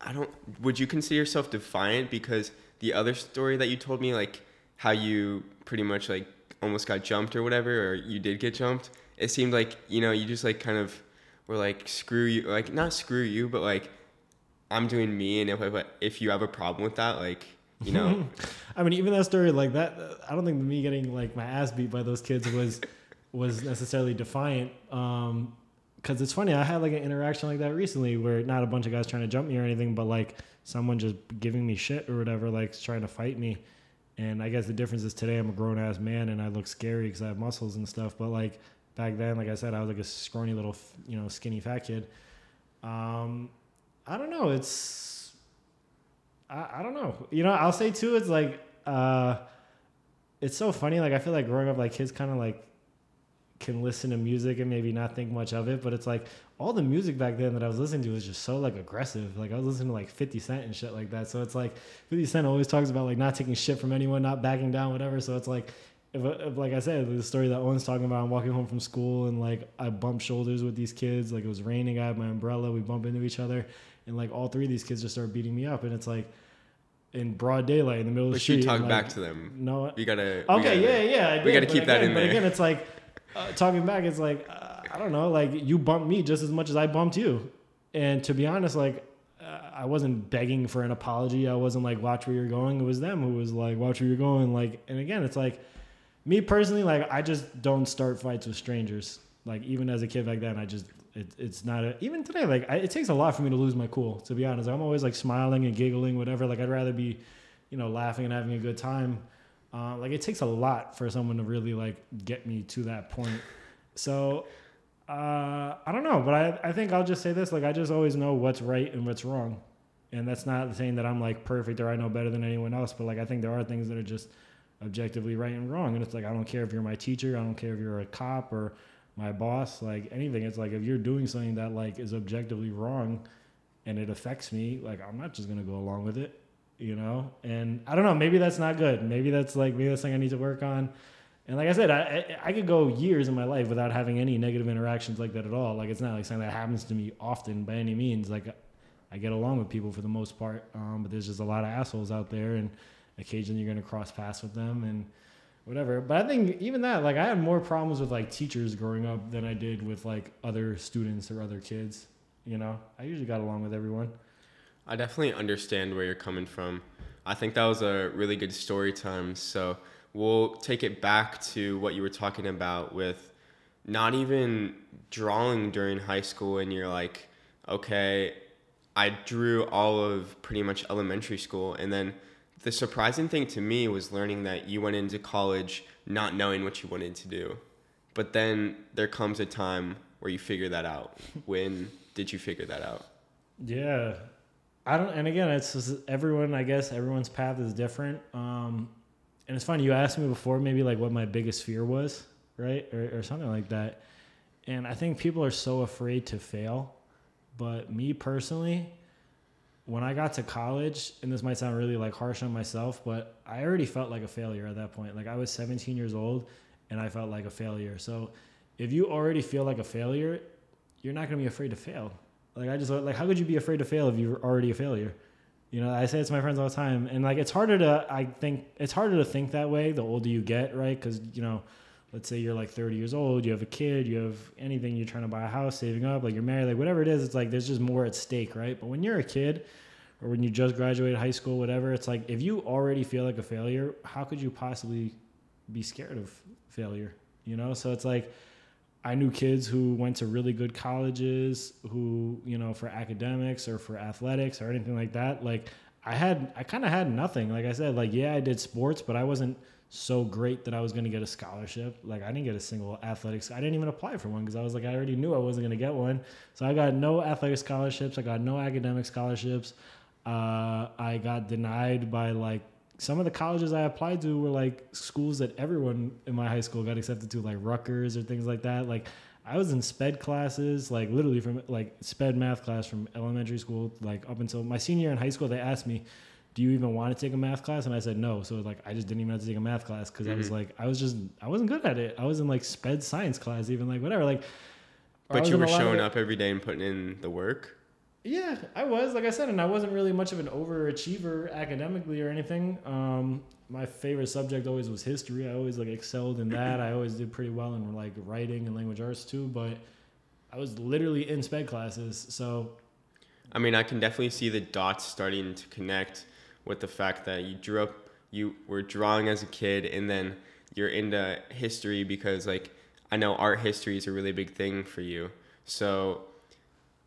I don't would you consider yourself defiant because the other story that you told me like how you pretty much like almost got jumped or whatever or you did get jumped it seemed like you know you just like kind of were like screw you like not screw you but like I'm doing me and if if you have a problem with that like you know I mean, even that story like that, I don't think me getting like my ass beat by those kids was was necessarily defiant. Um, because it's funny, I had like an interaction like that recently where not a bunch of guys trying to jump me or anything, but like someone just giving me shit or whatever, like trying to fight me. And I guess the difference is today I'm a grown ass man and I look scary because I have muscles and stuff. But like back then, like I said, I was like a scrawny little, you know, skinny fat kid. Um, I don't know. It's I, I don't know. You know, I'll say too. It's like uh, it's so funny. Like I feel like growing up, like kids kind of like can listen to music and maybe not think much of it, but it's like all the music back then that I was listening to was just so like aggressive. Like I was listening to like 50 Cent and shit like that. So it's like 50 Cent always talks about like not taking shit from anyone, not backing down, whatever. So it's like if, if like I said, the story that Owen's talking about, I'm walking home from school and like I bumped shoulders with these kids. Like it was raining, I had my umbrella, we bump into each other, and like all three of these kids just start beating me up, and it's like in broad daylight in the middle of the but street. you talk and, back to them No, we gotta we Okay, gotta- yeah, yeah. I we gotta but keep that again- in but there. again, it's like uh, talking back. It's like uh, I don't know. Like you bumped me just as much as I bumped you, and to be honest, like uh, I wasn't begging for an apology. I wasn't like watch where you're going. It was them who was like watch where you're going. Like, and again, it's like me personally. Like I just don't start fights with strangers. Like even as a kid back then, I just it, it's not a, even today. Like I, it takes a lot for me to lose my cool. To be honest, I'm always like smiling and giggling, whatever. Like I'd rather be, you know, laughing and having a good time. Uh, like it takes a lot for someone to really like get me to that point. So uh, I don't know, but I, I think I'll just say this: like I just always know what's right and what's wrong, and that's not saying that I'm like perfect or I know better than anyone else. But like I think there are things that are just objectively right and wrong, and it's like I don't care if you're my teacher, I don't care if you're a cop or my boss, like anything. It's like if you're doing something that like is objectively wrong, and it affects me, like I'm not just gonna go along with it you know? And i don't know maybe that's not good. Maybe that's like maybe that's something i need to work on. And like i said i i, I could go years in my life without having any negative interactions like that at all. Like it's not like something that happens to me often by any means. Like i get along with people for the most part um, but there's just a lot of assholes out there and occasionally you're to cross paths with them and whatever. But i think even that like i had more problems with like teachers growing up than i did with like other students or other kids You know, I usually got along with everyone. I definitely understand where you're coming from. I think that was a really good story time. So we'll take it back to what you were talking about with not even drawing during high school, and you're like, okay, I drew all of pretty much elementary school, and then the surprising thing to me was learning that you went into college not knowing what you wanted to do. But then there comes a time where you figure that out. when did you figure that out? Yeah. I don't, and again, it's just everyone, I guess everyone's path is different. Um, and it's funny, you asked me before maybe like what my biggest fear was, right? Or, or something like that. And I think people are so afraid to fail. But me personally, when I got to college, and this might sound really like harsh on myself, but I already felt like a failure at that point. Like I was 17 years old and I felt like a failure. So if you already feel like a failure, you're not going to be afraid to fail. Like I just like how could you be afraid to fail if you're already a failure? You know, I say it to my friends all the time, and like it's harder to I think it's harder to think that way the older you get, right? Because you know, let's say you're like 30 years old, you have a kid, you have anything, you're trying to buy a house, saving up, like you're married, like whatever it is, it's like there's just more at stake, right? But when you're a kid or when you just graduated high school, whatever, it's like if you already feel like a failure, how could you possibly be scared of failure? You know, so it's like I knew kids who went to really good colleges who, you know, for academics or for athletics or anything like that. Like I had, I kind of had nothing. Like I said, like, yeah, I did sports, but I wasn't so great that I was going to get a scholarship. Like I didn't get a single athletics. I didn't even apply for one because I was like, I already knew I wasn't going to get one. So I got no athletic scholarships. I got no academic scholarships. Uh, I got denied by like some of the colleges I applied to were like schools that everyone in my high school got accepted to, like Rutgers or things like that. Like I was in sped classes, like literally from like sped math class from elementary school, like up until my senior year in high school. They asked me, "Do you even want to take a math class?" And I said no. So like I just didn't even have to take a math class because mm-hmm. I was mm-hmm. like I was just I wasn't good at it. I was in like sped science class, even like whatever. Like, but you were showing up every day and putting in the work. Yeah, I was like I said, and I wasn't really much of an overachiever academically or anything. Um, my favorite subject always was history. I always like excelled in that. I always did pretty well in like writing and language arts too. But I was literally in sped classes, so. I mean, I can definitely see the dots starting to connect with the fact that you drew up, you were drawing as a kid, and then you're into history because like I know art history is a really big thing for you. So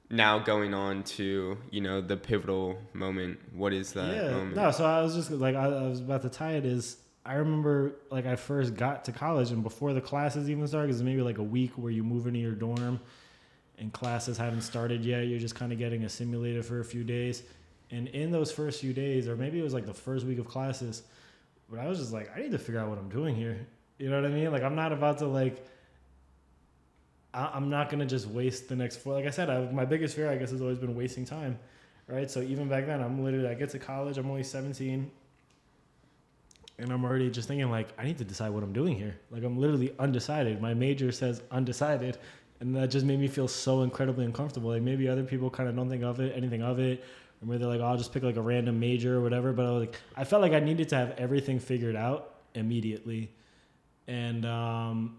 now going on to you know the pivotal moment. What is that yeah moment? no so i was just like I, I, was about to tie it is i remember like i first got to college and before the classes even started because maybe like a week where you move into your dorm and classes haven't started yet you're just kind of getting assimilated for a few days. And in those first few days or maybe it was like the first week of classes but i was just like i need to figure out what i'm doing here. You know what i mean? Like i'm not about to like I, am not gonna just waste the next four. Like I said, I, my biggest fear, I guess, has always been wasting time, right? So even back then, I'm literally I get to college, I'm only 17, and I'm already just thinking like I need to decide what I'm doing here. Like I'm literally undecided. My major says undecided, and that just made me feel so incredibly uncomfortable. Like maybe other people kind of don't think of it, anything of it, or maybe they're like, oh, I'll just pick like a random major or whatever. But I was like, I felt like I needed to have everything figured out immediately, and um,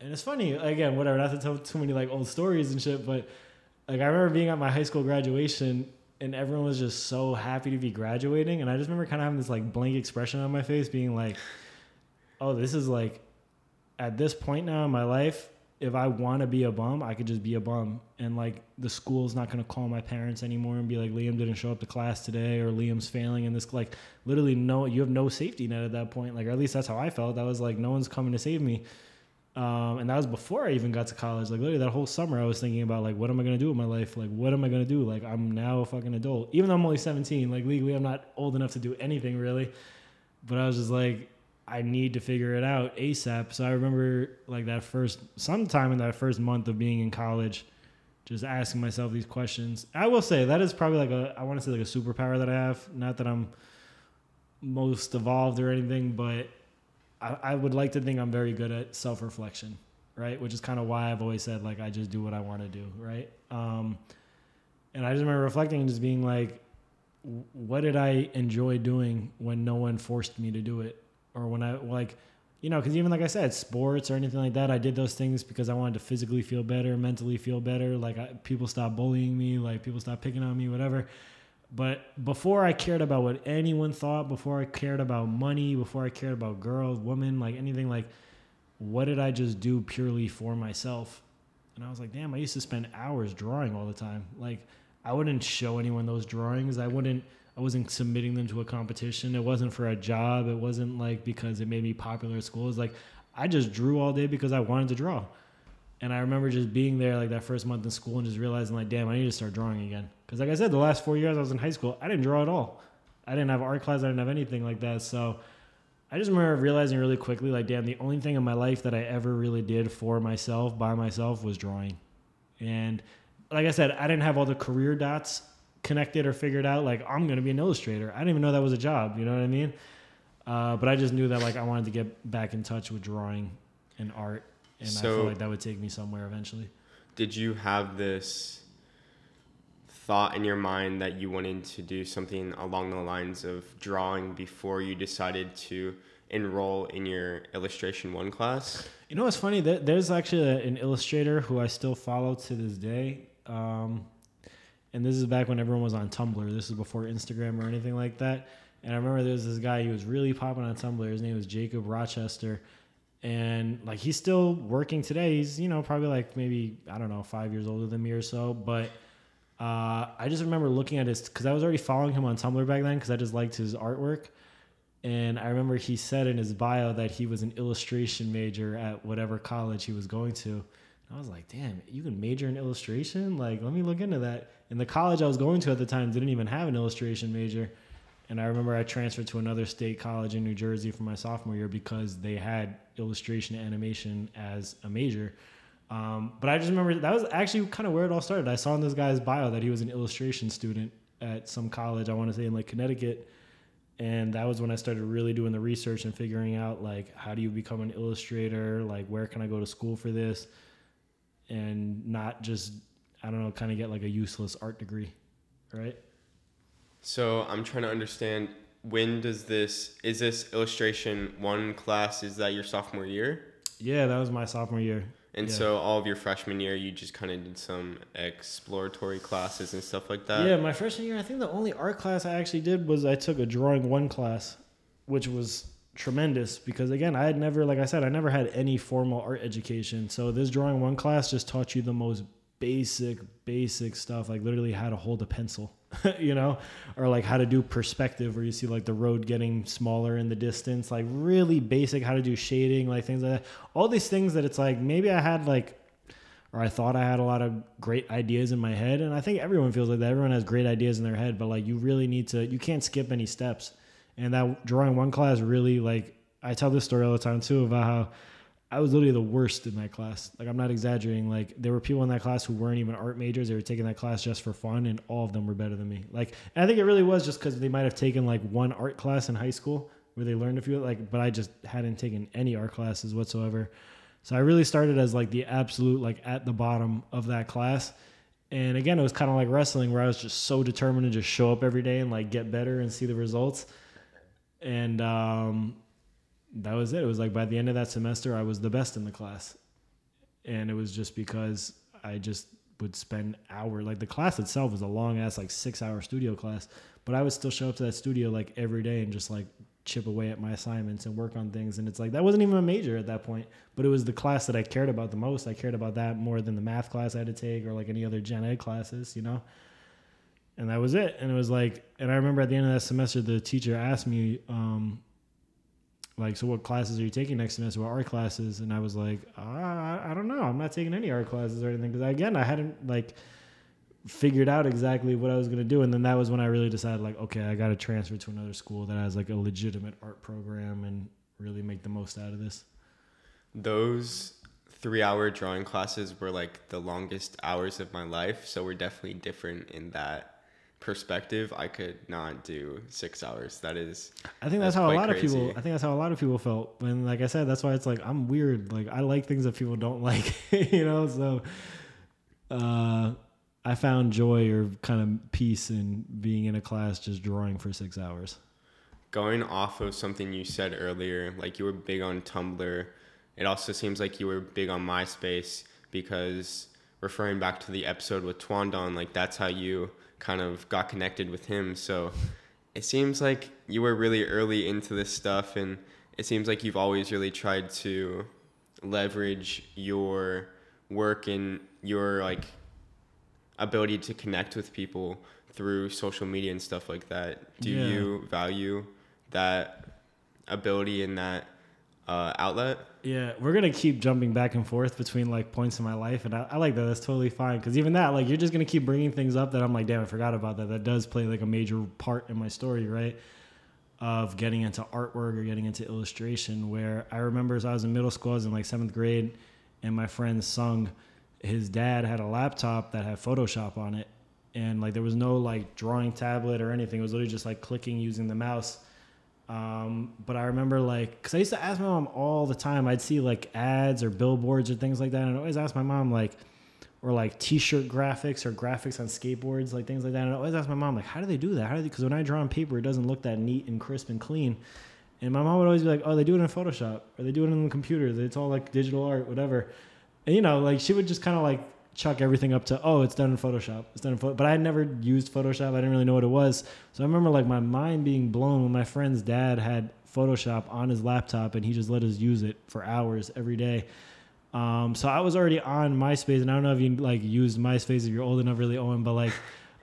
and it's funny again, whatever. Not to tell too many like old stories and shit, but like I remember being at my high school graduation and everyone was just so happy to be graduating, and I just remember kind of having this like blank expression on my face, being like, "Oh, this is like." At this point now in my life, if I want to be a bum, I could just be a bum. And like the school's not going to call my parents anymore and be like, Liam didn't show up to class today or Liam's failing. And this, like, literally, no, you have no safety net at that point. Like, or at least that's how I felt. I was like, no one's coming to save me. Um, and that was before I even got to college. Like literally that whole summer, I was thinking about like, what am I gonna do with my life? Like, what am I gonna do? Like, I'm now a fucking adult. Even though I'm only 17, like legally, I'm not old enough to do anything really. But I was just like, I need to figure it out ASAP. So I remember like that first, sometime in that first month of being in college, just asking myself these questions. I will say that is probably like a, I want to say like a superpower that I have. Not that I'm most evolved or anything, but I, I would like to think I'm very good at self reflection, right? Which is kind of why I've always said like I just do what I want to do, right? Um, and I just remember reflecting and just being like, what did I enjoy doing when no one forced me to do it, or when I like you know, because even like I said, sports or anything like that, I did those things because I wanted to physically feel better, mentally feel better. Like I, people stopped bullying me, like people stopped picking on me, whatever. But before I cared about what anyone thought, before I cared about money, before I cared about girls, women, like anything, like what did I just do purely for myself? And I was like, damn, I used to spend hours drawing all the time. Like I wouldn't show anyone those drawings. I wouldn't I wasn't submitting them to a competition. It wasn't for a job. It wasn't like because it made me popular at school. It's like I just drew all day because I wanted to draw. And I remember just being there like that first month in school and just realizing like, damn, I need to start drawing again. Because like I said, the last four years I was in high school, I didn't draw at all. I didn't have art class. I didn't have anything like that. So I just remember realizing really quickly, like, damn, the only thing in my life that I ever really did for myself, by myself, was drawing. And like I said, I didn't have all the career dots connected or figured out like I'm gonna be an illustrator. I didn't even know that was a job. You know what I mean? Uh, but I just knew that like I wanted to get back in touch with drawing and art, and so, I felt like that would take me somewhere eventually. Did you have this thought in your mind that you wanted to do something along the lines of drawing before you decided to enroll in your illustration one class? You know what's funny? There's actually an illustrator who I still follow to this day. Um, and this is back when everyone was on Tumblr. This is before Instagram or anything like that. And I remember there was this guy, he was really popping on Tumblr. His name was Jacob Rochester. And like he's still working today. He's, you know, probably like maybe, I don't know, five years older than me or so. But uh, I just remember looking at his, because I was already following him on Tumblr back then because I just liked his artwork. And I remember he said in his bio that he was an illustration major at whatever college he was going to. And I was like, damn, you can major in illustration? Like, let me look into that. And the college I was going to at the time didn't even have an illustration major. And I remember I transferred to another state college in New Jersey for my sophomore year because they had illustration animation as a major. Um, but I just remember that was actually kind of where it all started. I saw in this guy's bio that he was an illustration student at some college, I want to say in like Connecticut. And that was when I started really doing the research and figuring out like how do you become an illustrator? Like where can I go to school for this? and not just I don't know, kind of get like a useless art degree, right? So I'm trying to understand when does this is this illustration one class is that your sophomore year? Yeah, that was my sophomore year. And yeah. so all of your freshman year, you just kind of did some exploratory classes and stuff like that. Yeah, my freshman year, I think the only art class I actually did was I took a drawing one class, which was tremendous because again i had never like i said i never had any formal art education so this drawing one class just taught you the most basic basic stuff like literally how to hold a pencil you know or like how to do perspective where you see like the road getting smaller in the distance like really basic how to do shading like things like that. All these things that it's like maybe i had like or i thought i had a lot of great ideas in my head and i think everyone feels like that. Everyone has great ideas in their head but like you really need to you can't skip any steps. And that drawing one class really like I tell this story all the time too about how I was literally the worst in that class. Like I'm not exaggerating. Like there were people in that class who weren't even art majors. They were taking that class just for fun, and all of them were better than me. Like I think it really was just because they might have taken like one art class in high school where they learned a few. Like, but I just hadn't taken any art classes whatsoever. So I really started as like the absolute like at the bottom of that class. And again, it was kind of like wrestling where I was just so determined to just show up every day and like get better and see the results and um, that was it. It was like by the end of that semester, I was the best in the class, and it was just because I just would spend hour Like the class itself was a long ass like six hour studio class, but I would still show up to that studio like every day and just like chip away at my assignments and work on things. And it's like that wasn't even a major at that point, but it was the class that I cared about the most. I cared about that more than the math class I had to take or like any other gen ed classes, you know and that was it. And it was like, and I remember at the end of that semester, the teacher asked me, um, like, so what classes are you taking next semester? What art classes? And I was like, uh, I, I don't know. I'm not taking any art classes or anything because again, I hadn't like figured out exactly what I was gonna do. And then that was when I really decided, like, okay, I got to transfer to another school that has like a legitimate art program and really make the most out of this. Those three hour drawing classes were like the longest hours of my life. So we're definitely different in that perspective, I could not do six hours. That is. I think that's, that's how a lot crazy. of people. I think that's how a lot of people felt. And like I said, that's why it's like I'm weird. Like I like things that people don't like. you know, so. Uh, I found joy or kind of peace in being in a class just drawing for six hours. going off of something you said earlier, like you were big on Tumblr. It also seems like you were big on MySpace because referring back to the episode with Twandon, like that's how you kind of got connected with him. So it seems like you were really early into this stuff and it seems like you've always really tried to leverage your work and your like ability to connect with people through social media and stuff like that. Do Yeah. you value that ability and that uh, outlet? Yeah, we're gonna keep jumping back and forth between like points in my life, and I, I like that. That's totally fine because even that, like, you're just gonna keep bringing things up that I'm like, damn, I forgot about that. That does play like a major part in my story, right? Of getting into artwork or getting into illustration. Where I remember as I was in middle school, I was in like seventh grade, and my friend sung. His dad had a laptop that had Photoshop on it, and like there was no like drawing tablet or anything. It was literally just like clicking using the mouse. Um, but I remember like, because I used to ask my mom all the time. I'd see like ads or billboards or things like that, and I always ask my mom like, or like T-shirt graphics or graphics on skateboards, like things like that. And I always ask my mom like, how do they do that? How do they? Because when I draw on paper, it doesn't look that neat and crisp and clean. And my mom would always be like, oh, they do it in Photoshop or they do it in the computer. It's all like digital art, whatever. And you know, like she would just kind of like chuck everything up to, oh, it's done in Photoshop. It's done in Photoshop. But I had never used Photoshop. I didn't really know what it was. So I remember like my mind being blown when my friend's dad had Photoshop on his laptop and he just let us use it for hours every day. Um, so I was already on MySpace, and I don't know if you like used MySpace if you're old enough, really, Owen. But like,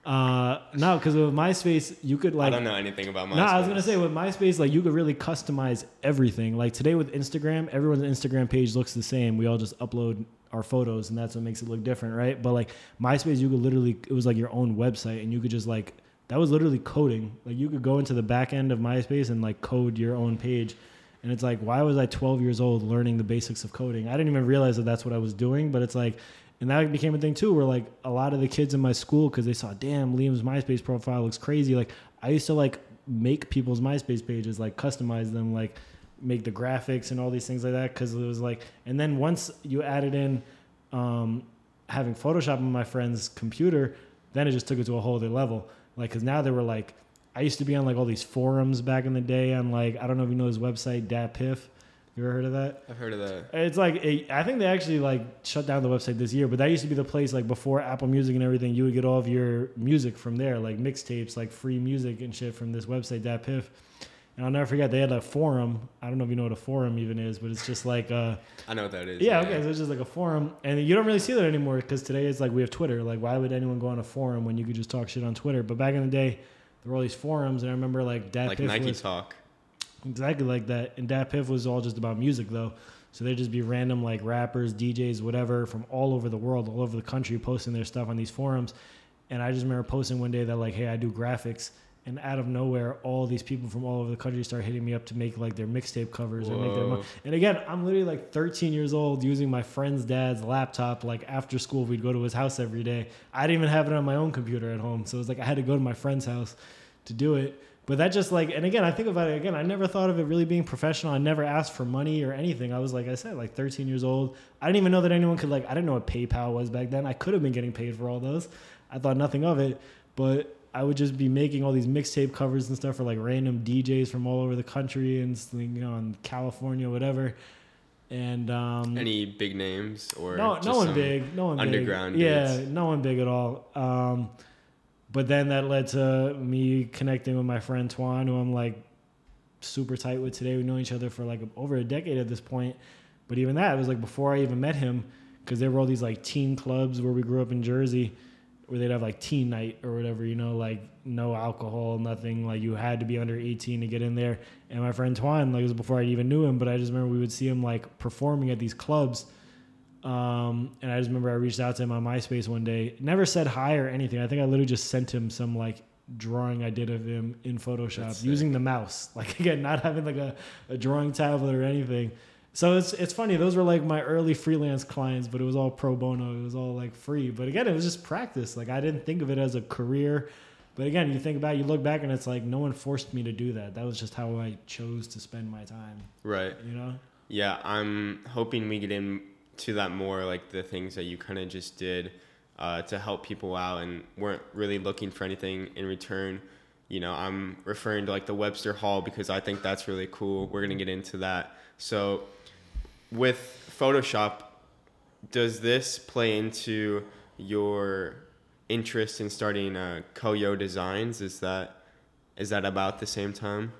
uh, no, because with MySpace you could like I don't know anything about MySpace. no, I was gonna say with MySpace, like you could really customize everything. Like today with Instagram, everyone's Instagram page looks the same. We all just upload our photos, and that's what makes it look different, right? But like MySpace, you could literally it was like your own website, and you could just like that was literally coding. Like you could go into the back end of MySpace and like code your own page. And it's like, why was I 12 years old learning the basics of coding? I didn't even realize that that's what I was doing. But it's like, and that became a thing too, where like a lot of the kids in my school, because they saw, damn, Liam's MySpace profile looks crazy. Like I used to like make people's MySpace pages, like customize them, like make the graphics and all these things like that. Because it was like, and then once you added in um, having Photoshop on my friend's computer, then it just took it to a whole other level. Like, because now they were like, I used to be on like all these forums back in the day on like I don't know if you know his website DatPiff. You ever heard of that? I've heard of that. It's like I think they actually like shut down the website this year, but that used to be the place like before Apple Music and everything. You would get all of your music from there, like mixtapes, like free music and shit from this website DatPiff. And I'll never forget they had a forum. I don't know if you know what a forum even is, but it's just like uh I know what that is. yeah, okay, so it's just like a forum, and you don't really see that anymore because today it's like we have Twitter. Like, why would anyone go on a forum when you could just talk shit on Twitter? But back in the day, there were all these forums, and I remember like Dat like Piff Nike was Talk. exactly like that, and DatPiff was all just about music though. So there'd just be random like rappers, DJs, whatever, from all over the world, all over the country, posting their stuff on these forums. And I just remember posting one day that like, hey, I do graphics. And out of nowhere, all these people from all over the country start hitting me up to make like their mixtape covers or make their. Whoa. And again, I'm literally like 13 years old using my friend's dad's laptop. Like after school, we'd go to his house every day. I didn't even have it on my own computer at home, so it was like I had to go to my friend's house to do it. But that just like, and again, I think about it again. I never thought of it really being professional. I never asked for money or anything. I was like I said, like 13 years old. I didn't even know that anyone could like. I didn't know what PayPal was back then. I could have been getting paid for all those. I thought nothing of it, but I would just be making all these mixtape covers and stuff for like random DJs from all over the country and you know in California, whatever. And um, Any big names or no, no one big, no one underground big. Yeah, no one big at all. Um, but then that led to me connecting with my friend Twan, who I'm like super tight with today. We know each other for like over a decade at this point. But even that it was like before I even met him, because there were all these like teen clubs where we grew up in Jersey, where they'd have like teen night or whatever, you know, like no alcohol, nothing. Like you had to be under 18 to get in there. And my friend Twan, like it was before I even knew him, but I just remember we would see him like performing at these clubs. Um, and I just remember I reached out to him on MySpace one day. Never said hi or anything. I think I literally just sent him some like drawing I did of him in Photoshop That's using the mouse. Like again, not having like a, a drawing tablet or anything. So it's it's funny. Those were like my early freelance clients, but it was all pro bono. It was all like free. But again, it was just practice. Like I didn't think of it as a career. But again, you think about it, you look back and it's like no one forced me to do that. That was just how I chose to spend my time. Right. You know? Yeah, I'm hoping we get into that more, like the things that you kind of just did uh, to help people out and weren't really looking for anything in return. you know, I'm referring to like the Webster Hall because I think that's really cool. We're going to get into that. So, with Photoshop, does this play into your interest in starting uh, Koyo Designs? Is that is that about the same time?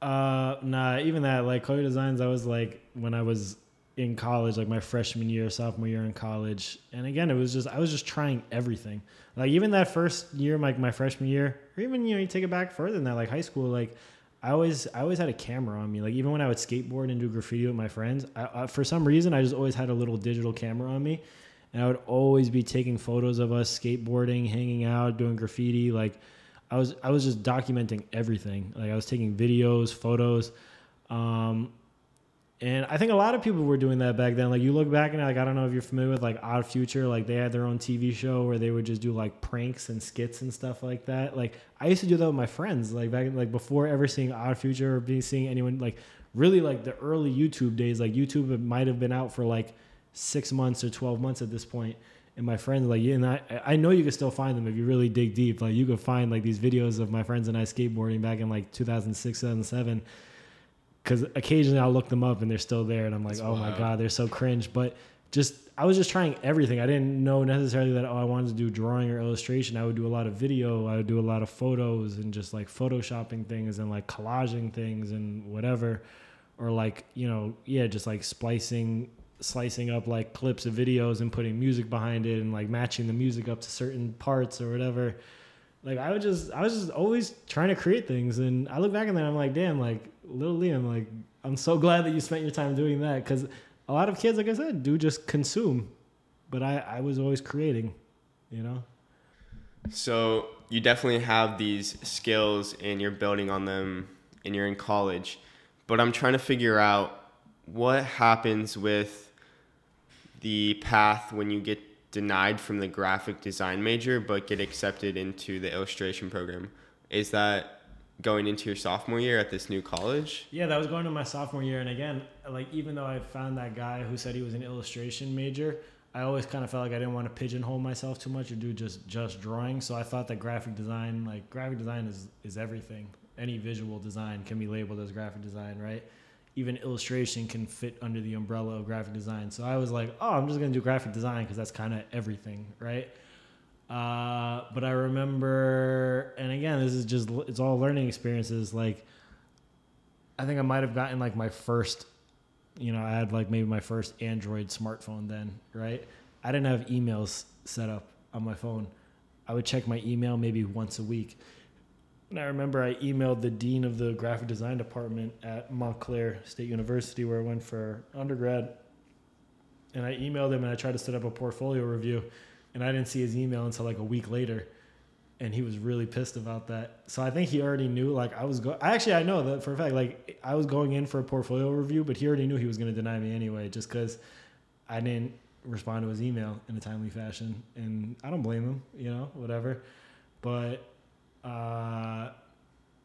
Uh, nah, even that like Koyo Designs, I was like when I was in college, like my freshman year, sophomore year in college, and again, it was just I was just trying everything. Like even that first year, like my freshman year, or even you know you take it back further than that, like high school, like. I always, I always had a camera on me. Like even when I would skateboard and do graffiti with my friends, I, I, for some reason, I just always had a little digital camera on me, and I would always be taking photos of us skateboarding, hanging out, doing graffiti. Like I was I was just documenting everything. Like I was taking videos, photos. Um, and I think a lot of people were doing that back then. Like you look back and like I don't know if you're familiar with like Odd Future, like they had their own TV show where they would just do like pranks and skits and stuff like that. Like I used to do that with my friends, like back in, like before ever seeing Odd Future or being seeing anyone like really like the early YouTube days. Like YouTube might have been out for like six months or twelve months at this point. And my friends like and I I know you can still find them if you really dig deep. Like you could find like these videos of my friends and I skateboarding back in like 2006, 2007 because occasionally I'll look them up and they're still there, and I'm like, That's oh my god, they're so cringe. But just I was just trying everything. I didn't know necessarily that oh I wanted to do drawing or illustration. I would do a lot of video. I would do a lot of photos and just like photoshopping things and like collaging things and whatever, or like you know yeah just like splicing slicing up like clips of videos and putting music behind it and like matching the music up to certain parts or whatever like I was just I was just always trying to create things and I look back and then I'm like damn like little Liam like I'm so glad that you spent your time doing that because a lot of kids like I said do just consume but I I was always creating you know So you definitely have these skills and you're building on them and you're in college. But I'm trying to figure out what happens with the path when you get denied from the graphic design major but get accepted into the illustration program. Is that going into your sophomore year at this new college? yeah that was going to my sophomore year and again like even though I found that guy who said he was an illustration major I always kind of felt like I didn't want to pigeonhole myself too much or do just just drawing. So I thought that graphic design, like graphic design, is is everything. Any visual design can be labeled as graphic design, right? Even illustration can fit under the umbrella of graphic design. So I was like, oh, I'm just gonna do graphic design because that's kind of everything, right? Uh, but I remember, and again, this is just it's all learning experiences. Like, I think I might have gotten like my first you know, I had like maybe my first Android smartphone then, right? I didn't have emails set up on my phone. I would check my email maybe once a week. And I remember I emailed the dean of the graphic design department at Montclair State University where I went for undergrad. And I emailed him and I tried to set up a portfolio review. And I didn't see his email until like a week later. And he was really pissed about that. So I think he already knew like I was going actually I know that for a fact like I was going in for a portfolio review, but he already knew he was gonna deny me anyway, just because I didn't respond to his email in a timely fashion. And I don't blame him, you know, whatever. But uh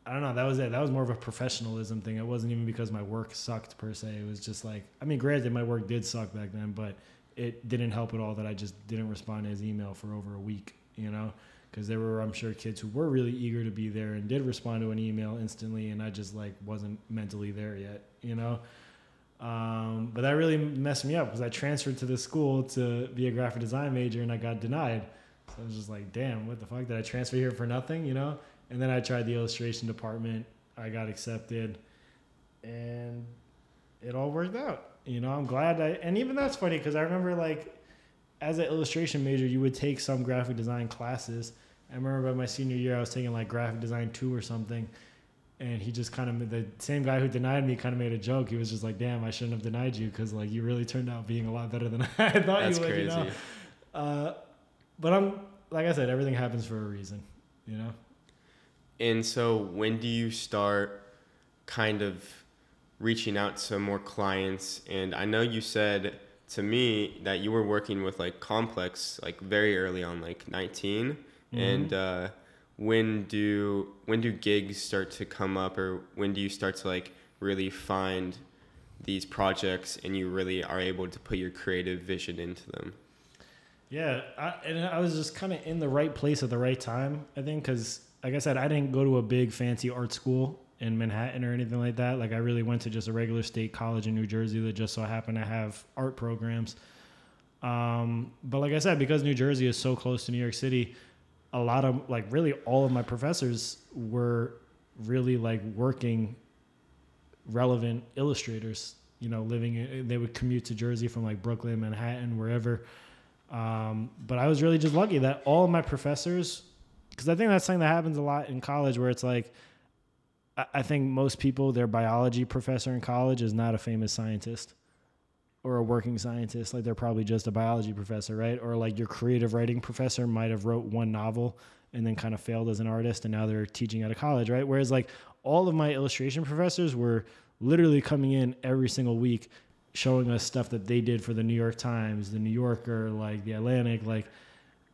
I don't know. That was it. That was more of a professionalism thing. It wasn't even because my work sucked per se. It was just like, I mean, granted, my work did suck back then, but it didn't help at all that I just didn't respond to his email for over a week, you know? Because there were, I'm sure, kids who were really eager to be there and did respond to an email instantly, and I just like wasn't mentally there yet, you know? Um, but that really messed me up because I transferred to this school to be a graphic design major and I got denied. So I was just like, damn, what the fuck? Did I transfer here for nothing, you know? And then I tried the illustration department. I got accepted, and it all worked out. You know, I'm glad I. And even that's funny because I remember like, as an illustration major, you would take some graphic design classes. I remember by my senior year, I was taking like graphic design two or something, and he just kind of the same guy who denied me kind of made a joke. He was just like, "Damn, I shouldn't have denied you because like you really turned out being a lot better than I thought That's you would." crazy. You know? Uh, but I'm like I said, everything happens for a reason. You know. And so, when do you start kind of reaching out to more clients? And I know you said to me that you were working with like Complex like very early on, like 19. And uh, when do when do gigs start to come up, or when do you start to like really find these projects and you really are able to put your creative vision into them? Yeah, I, and I was just kind of in the right place at the right time. I think because like I said, I didn't go to a big fancy art school in Manhattan or anything like that. Like I really went to just a regular state college in New Jersey that just so happened to have art programs. Um, but like I said, because New Jersey is so close to New York City, a lot of like really all of my professors were really like working relevant illustrators. You know, living they would commute to Jersey from like Brooklyn, Manhattan, wherever. Um, but I was really just lucky that all of my professors, because I think that's something that happens a lot in college, where it's like, I, think most people, their biology professor in college is not a famous scientist or a working scientist. Like they're probably just a biology professor, right? Or like your creative writing professor might have wrote one novel and then kind of failed as an artist, and now they're teaching at a college, right? Whereas like all of my illustration professors were literally coming in every single week showing us stuff that they did for the New York Times, the New Yorker, like the Atlantic, like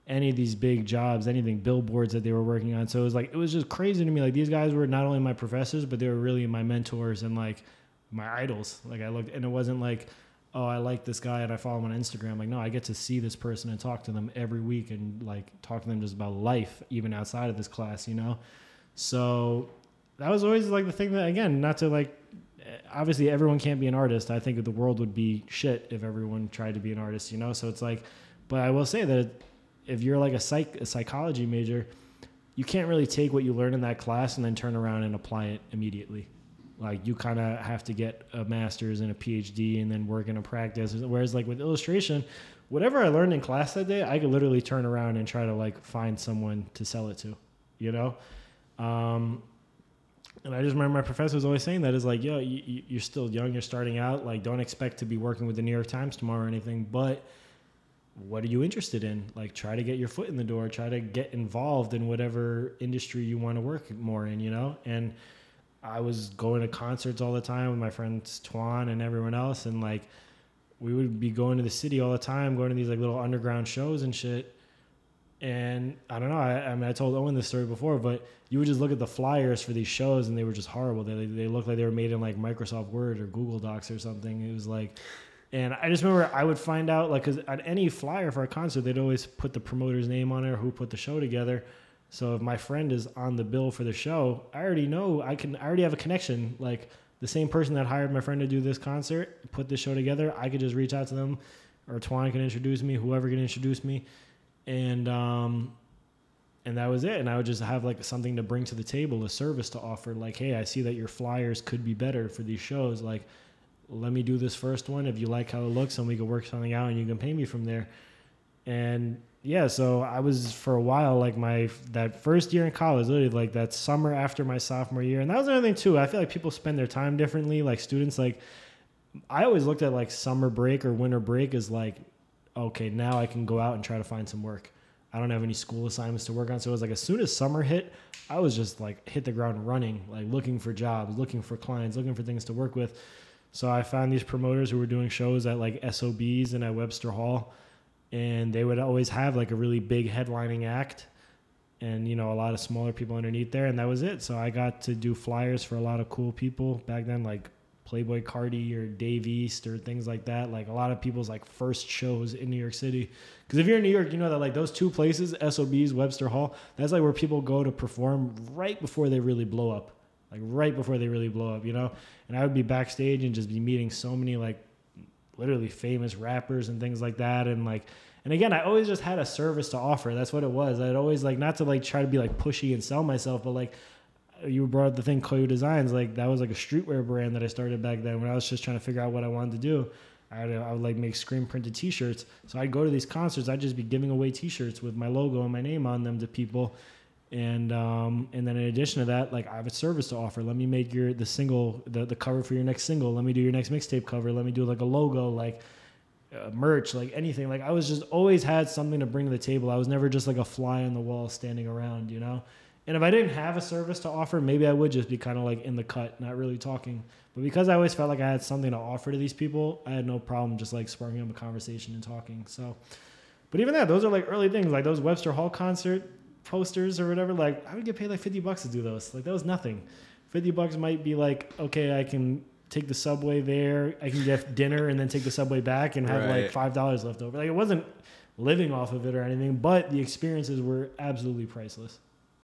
any of these big jobs, anything billboards that they were working on. So it was like it was just crazy to me. Like these guys were not only my professors, but they were really my mentors and like my idols. Like I looked, and it wasn't like, oh, I like this guy and I follow him on Instagram. Like no, I get to see this person and talk to them every week and like talk to them just about life, even outside of this class, you know. So that was always like the thing that again, not to like obviously everyone can't be an artist. I think the world would be shit if everyone tried to be an artist, you know? So it's like, but I will say that if you're like a psych a psychology major, you can't really take what you learn in that class and then turn around and apply it immediately. Like you kind of have to get a master's and a PhD and then work in a practice. Whereas like with illustration, whatever I learned in class that day, I could literally turn around and try to like find someone to sell it to, you know? Um, and I just remember my professor was always saying that is like, yo, you, you're still young, you're starting out. Like, don't expect to be working with the New York Times tomorrow or anything. But what are you interested in? Like, try to get your foot in the door. Try to get involved in whatever industry you want to work more in. You know. And I was going to concerts all the time with my friends Twan and everyone else, and like, we would be going to the city all the time, going to these like little underground shows and shit and I don't know. I, I, mean, I told Owen this story before, but you would just look at the flyers for these shows, and they were just horrible. They they looked like they were made in like Microsoft Word or Google Docs or something. It was like, and I just remember I would find out like because at any flyer for a concert, they'd always put the promoter's name on it, or who put the show together. So if my friend is on the bill for the show, I already know I can. I already have a connection. Like the same person that hired my friend to do this concert, put this show together, I could just reach out to them, or Twan can introduce me, whoever can introduce me and um, and that was it. And I would just have like something to bring to the table, a service to offer. Like, hey, I see that your flyers could be better for these shows. Like, let me do this first one. If you like how it looks, and we can work something out, and you can pay me from there. And yeah, so I was for a while like my that first year in college, literally like that summer after my sophomore year, and that was another thing too. I feel like people spend their time differently. Like students, like I always looked at like summer break or winter break as like okay, now I can go out and try to find some work. I don't have any school assignments to work on. So it was like as soon as summer hit, I was just like hit the ground running, like looking for jobs, looking for clients, looking for things to work with. So I found these promoters who were doing shows at like SOBs and at Webster Hall. And they would always have like a really big headlining act and, you know, a lot of smaller people underneath there. And that was it. So I got to do flyers for a lot of cool people back then, like Playboi Carti or Dave East or things like that. Like a lot of people's like first shows in New York City. Because if you're in New York, you know that like those two places, SOBs, Webster Hall, that's like where people go to perform right before they really blow up. Like right before they really blow up, you know? And I would be backstage and just be meeting so many like literally famous rappers and things like that. And like, and again, I always just had a service to offer. That's what it was. I'd always like, not to like try to be like pushy and sell myself, but like, you brought up the thing Koyo Designs, like that was like a streetwear brand that I started back then when I was just trying to figure out what I wanted to do. I would, I would like make screen printed T-shirts. So I'd go to these concerts. I'd just be giving away T-shirts with my logo and my name on them to people. And um, and then in addition to that, like I have a service to offer. Let me make your the single the, the cover for your next single. Let me do your next mixtape cover. Let me do like a logo, like uh, merch, like anything. Like I was just always had something to bring to the table. I was never just like a fly on the wall standing around, you know. And if I didn't have a service to offer, maybe I would just be kind of like in the cut, not really talking. But because I always felt like I had something to offer to these people, I had no problem just like sparking up a conversation and talking. So, but even that, those are like early things, like those Webster Hall concert posters or whatever. Like I would get paid like fifty bucks to do those. Like that was nothing. Fifty bucks might be like okay, I can take the subway there, I can get dinner and then take the subway back and have right. like five dollars left over. Like it wasn't living off of it or anything, but the experiences were absolutely priceless.